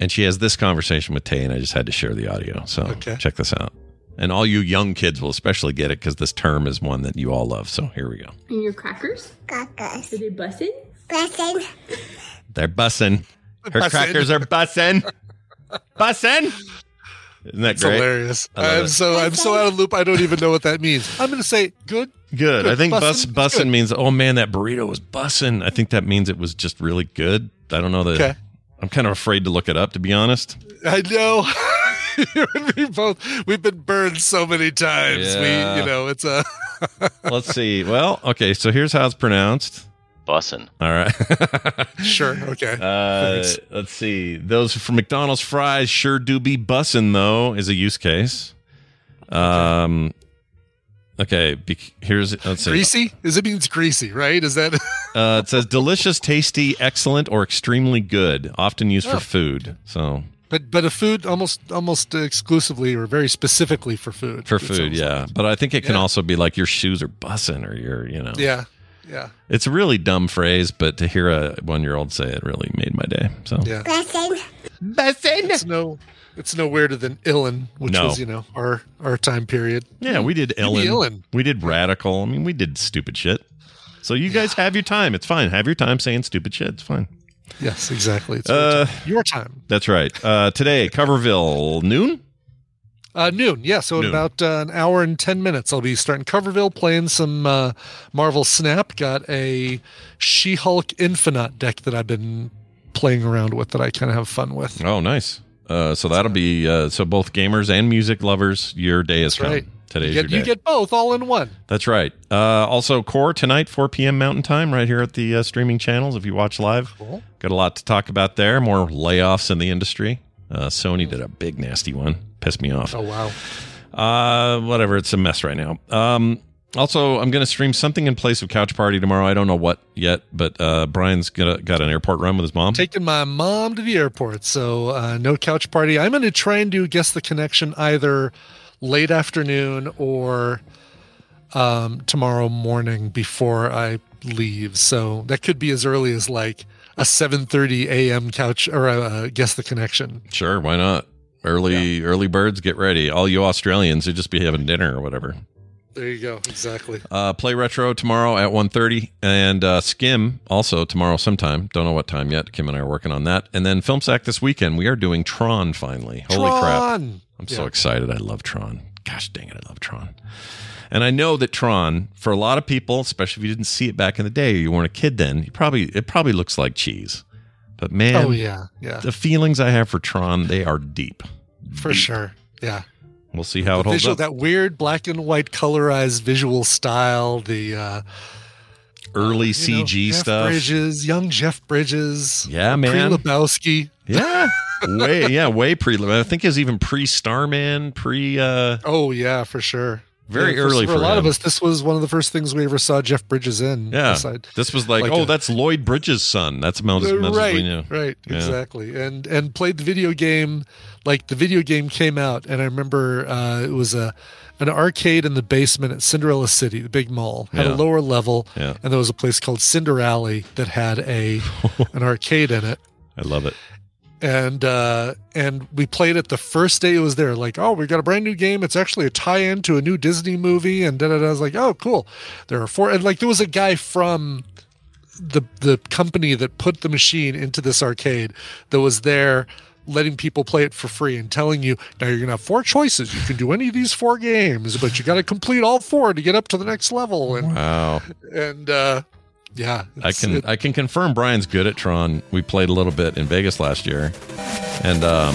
and she has this conversation with Tay, and I just had to share the audio. So Okay. check this out. And all you young kids will especially get it because this term is one that you all love. So here we go. And your crackers? Crackers. Are they bussin'? Bussin'. They're bussing. Her Bussin'. crackers are bussing. [laughs] bussing. Isn't that It's great? hilarious. I'm it. so I'm so out of loop. I don't even know what that means. I'm gonna say good. Good. Good. I think bus Bussin'? bussin' means oh man, that burrito was bussin'. I think that means it was just really good. I don't know that. Okay. I'm kind of afraid to look it up to be honest. I know. [laughs] Me both. We've been burned so many times. Yeah. We, you know, it's a. Let's see. Well, okay. So here's how it's pronounced. Bussin'. All right. [laughs] sure. Okay. Uh, let's see. Those for McDonald's fries sure do be bussin' though is a use case. Um. Okay. Bec- here's let's see. Greasy? Is it means greasy, right? Is that [laughs] Uh, it says delicious, tasty, excellent, or extremely good. Often used Oh. for food. So but but a food almost almost exclusively or very specifically for food. for food, yeah. like. But I think it can Yeah. also be like your shoes are bussin' or your, you know. Yeah. Yeah. It's a really dumb phrase, but to hear a one-year-old say it really made my day. So Yeah. Bussin'. It's no it's no weirder than Illin, which No. was, you know, our our time period. yeah, we did Maybe Ellen. Ellen. We did radical. I mean, we did stupid shit. So you guys have your time. It's fine. Have your time saying stupid shit. It's fine. Yes, exactly. It's Uh, your, time. your time. That's right. Uh, today, Coverville noon. Uh, noon, yeah. So in about uh, an hour and ten minutes, I'll be starting Coverville, playing some uh, Marvel Snap. Got a She-Hulk Infinite deck that I've been playing around with that I kind of have fun with. Oh, nice. Uh, so that'll be uh, so both gamers and music lovers. Your day is That's come. right. Today's you get, your day. you get both all in one. That's right. Uh, also, Core tonight, 4 p.m. Mountain Time, right here at the uh, streaming channels. If you watch live, Cool. got a lot to talk about there. More layoffs in the industry. Uh, Sony did a big nasty one. Pissed me off. Oh wow. Uh, whatever. It's a mess right now. Um, also, I'm going to stream something in place of Couch Party tomorrow. I don't know what yet, but uh, Brian's gonna got an airport run with his mom. Taking my mom to the airport, so uh, no couch party. I'm going to try and do guess the connection either late afternoon or um, tomorrow morning before I leave. So that could be as early as like a 7:30 a.m. couch or uh, guess the connection. Sure, why not? Early early birds, get ready. All you Australians who just be having dinner or whatever. There you go. Exactly. Uh, play retro tomorrow at 1.30 and uh, skim also tomorrow sometime. Don't know what time yet. Kim and i are working on that. And then film sack this weekend. We are doing tron finally. Holy crap. I'm so excited. I love tron. Gosh dang it i love tron. And i know that tron for a lot of people especially if you didn't see it back in the day or you weren't a kid then you probably it probably looks like cheese but man oh yeah, yeah, the feelings i have for tron they are deep for sure. Yeah. we'll see how it The holds visual, up that weird black and white colorized visual style, the uh, early know, CG Jeff stuff. Bridges, young Jeff Bridges. Yeah, man. Pre Lebowski. [laughs] Yeah, way yeah, way pre. I think it was even pre Starman, pre. uh Oh yeah, for sure. Very Yeah, for- early for, for a lot him. of us. This was one of the first things we ever saw Jeff Bridges in. Yeah, aside- this was like, like oh, a- that's Lloyd Bridges' son. That's as Uh, right, we knew. right, Yeah. exactly. And and played the video game. Like the video game came out, and I remember uh, it was a an arcade in the basement at Cinderella City, the big mall, had Yeah. a lower level, Yeah. and there was a place called Cinder Alley that had a [laughs] an arcade in it. I love it. And uh and we played it the first day it was there like oh we got a brand new game it's actually a tie-in to a new disney movie and da, da, da. i was like oh cool there are four and like there was a guy from the the company that put the machine into this arcade that was there letting people play it for free and telling you now you're gonna have four choices you can do any of these four games but you got to complete all four to get up to the next level and Wow. and uh yeah I can it- I can confirm Brian's good at Tron. We played a little bit in Vegas last year, and um,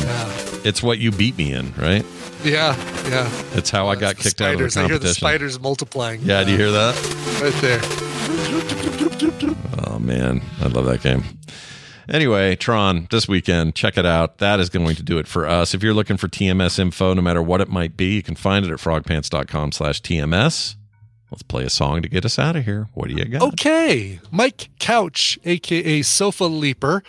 it's what you beat me in, right? yeah yeah It's how I got kicked out of the spiders. I hear the spiders multiplying. Yeah, do you hear that? Right there. Oh man, I love that game. Anyway, Tron this weekend, check it out. That is going to do it for us. If you're looking for TMS info, no matter what it might be, you can find it at frogpants.com slash TMS. Let's play a song to get us out of here. What do you got? Okay. Mike Couch, aka Sofa Leaper,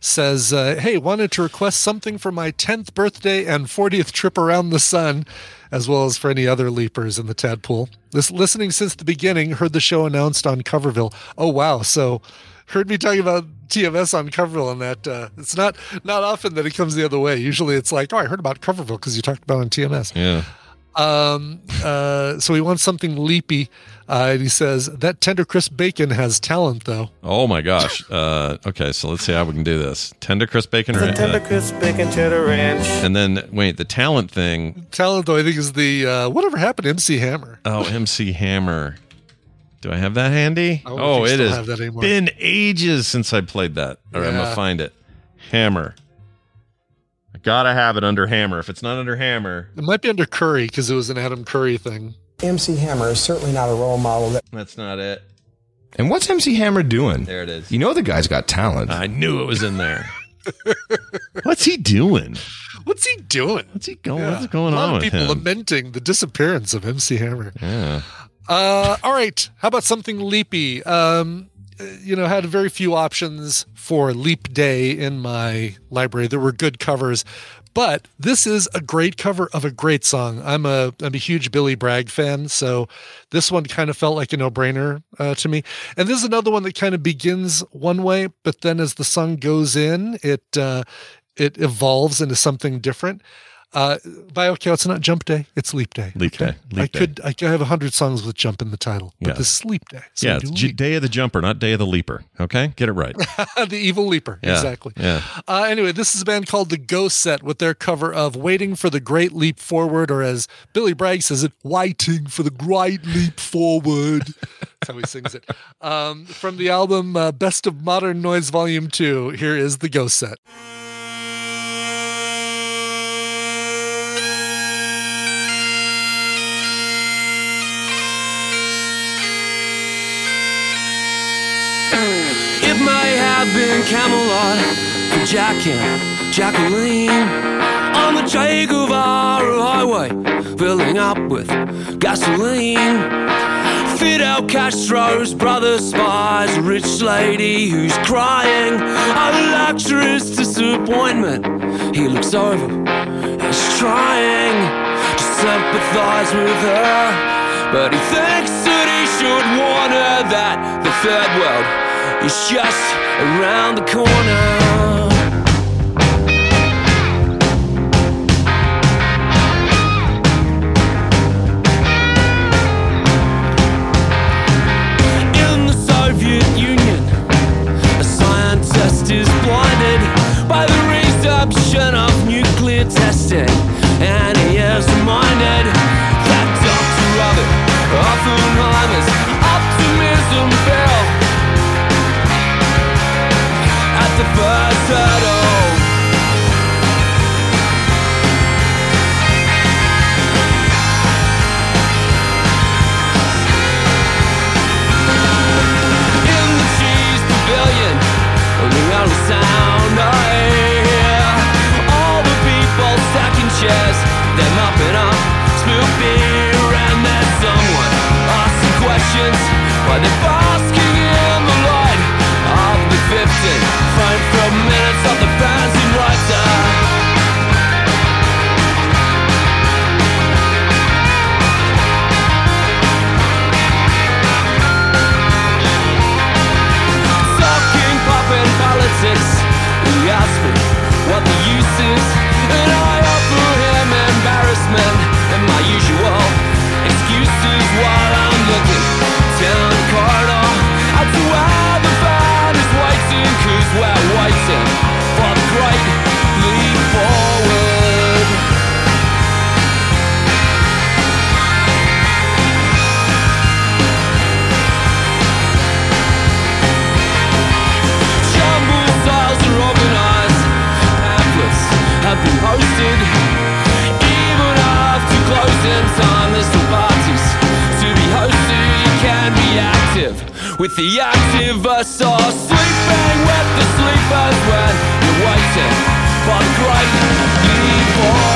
says, uh, Hey, wanted to request something for my 10th birthday and 40th trip around the sun, as well as for any other leapers in the tadpool. This listening since the beginning, heard the show announced on Coverville. Oh, wow. So heard me talking about TMS on Coverville and that uh, it's not not often that it comes the other way. Usually it's like, oh, I heard about Coverville because you talked about it on TMS. Yeah. Um, uh, so he wants something leapy. Uh, and he says that tender crisp bacon has talent, though. Oh my gosh. Uh, okay, so let's see how we can do this. Tender crisp bacon The ranch. tender crisp bacon cheddar ranch. and then wait, the talent thing. Talent, though, I think is the uh, whatever happened to MC Hammer. Oh, MC Hammer. Do I have that handy? I don't know oh, if you it has have that anymore. been ages since I played that. All right, I'm gonna find it. Hammer. I gotta have it under Hammer. If it's not under Hammer, It might be under Curry because it was an Adam Curry thing. MC Hammer is certainly not a role model. That that's not it. And what's MC Hammer doing? There it is. You know the guy's got talent. I knew it was in there. [laughs] What's he doing? What's he doing? What's he going? What's going a lot on of with people him? lamenting the disappearance of MC Hammer. Yeah. Uh, all right. How about something leapy? Um, you know, had very few options for Leap Day in my library. There were good covers, but this is a great cover of a great song. I'm a I'm a huge Billy Bragg fan, so this one kind of felt like a no brainer uh, to me. And this is another one that kind of begins one way, but then as the song goes in, it uh, it evolves into something different. Uh, by okay, it's not Jump Day; it's Leap Day. Leap? Day. Leap I Day. could I could have a hundred songs with Jump in the title, but Yeah. this is Leap Day. So yeah, it's Day of the Jumper, not Day of the Leaper. Okay, get it right. [laughs] the Evil Leaper, Yeah, exactly. yeah. Uh, anyway, this is a band called the Ghost Set with their cover of "Waiting for the Great Leap Forward," or as Billy Bragg says it, "Waiting for the Great Leap Forward." [laughs] That's how he sings it. Um, from the album uh, "Best of Modern Noise Volume 2, here is the Ghost Set. Been Camelot for Jack and Jacqueline on the Che Guevara highway, filling up with gasoline. Fidel Castro's brother spies a rich lady who's crying a luxurious disappointment. He looks over, he's trying to sympathize with her, but he thinks that he should warn her that the third world is just around the corner. In the Soviet Union, a scientist is blinded by the resumption of nuclear testing, and he is reminded that Dr. Robert Oppenheimer's patience While they're basking in the light Of the 15 Fine for minutes of the fancy writer Sucking, popping politics. He asked me what the use is And I offer him embarrassment And my usual excuses. While I hosted. Even after closing time, there's still parties to be hosted. You can be active with the activists or sleeping with the sleepers when you're waiting for the great leap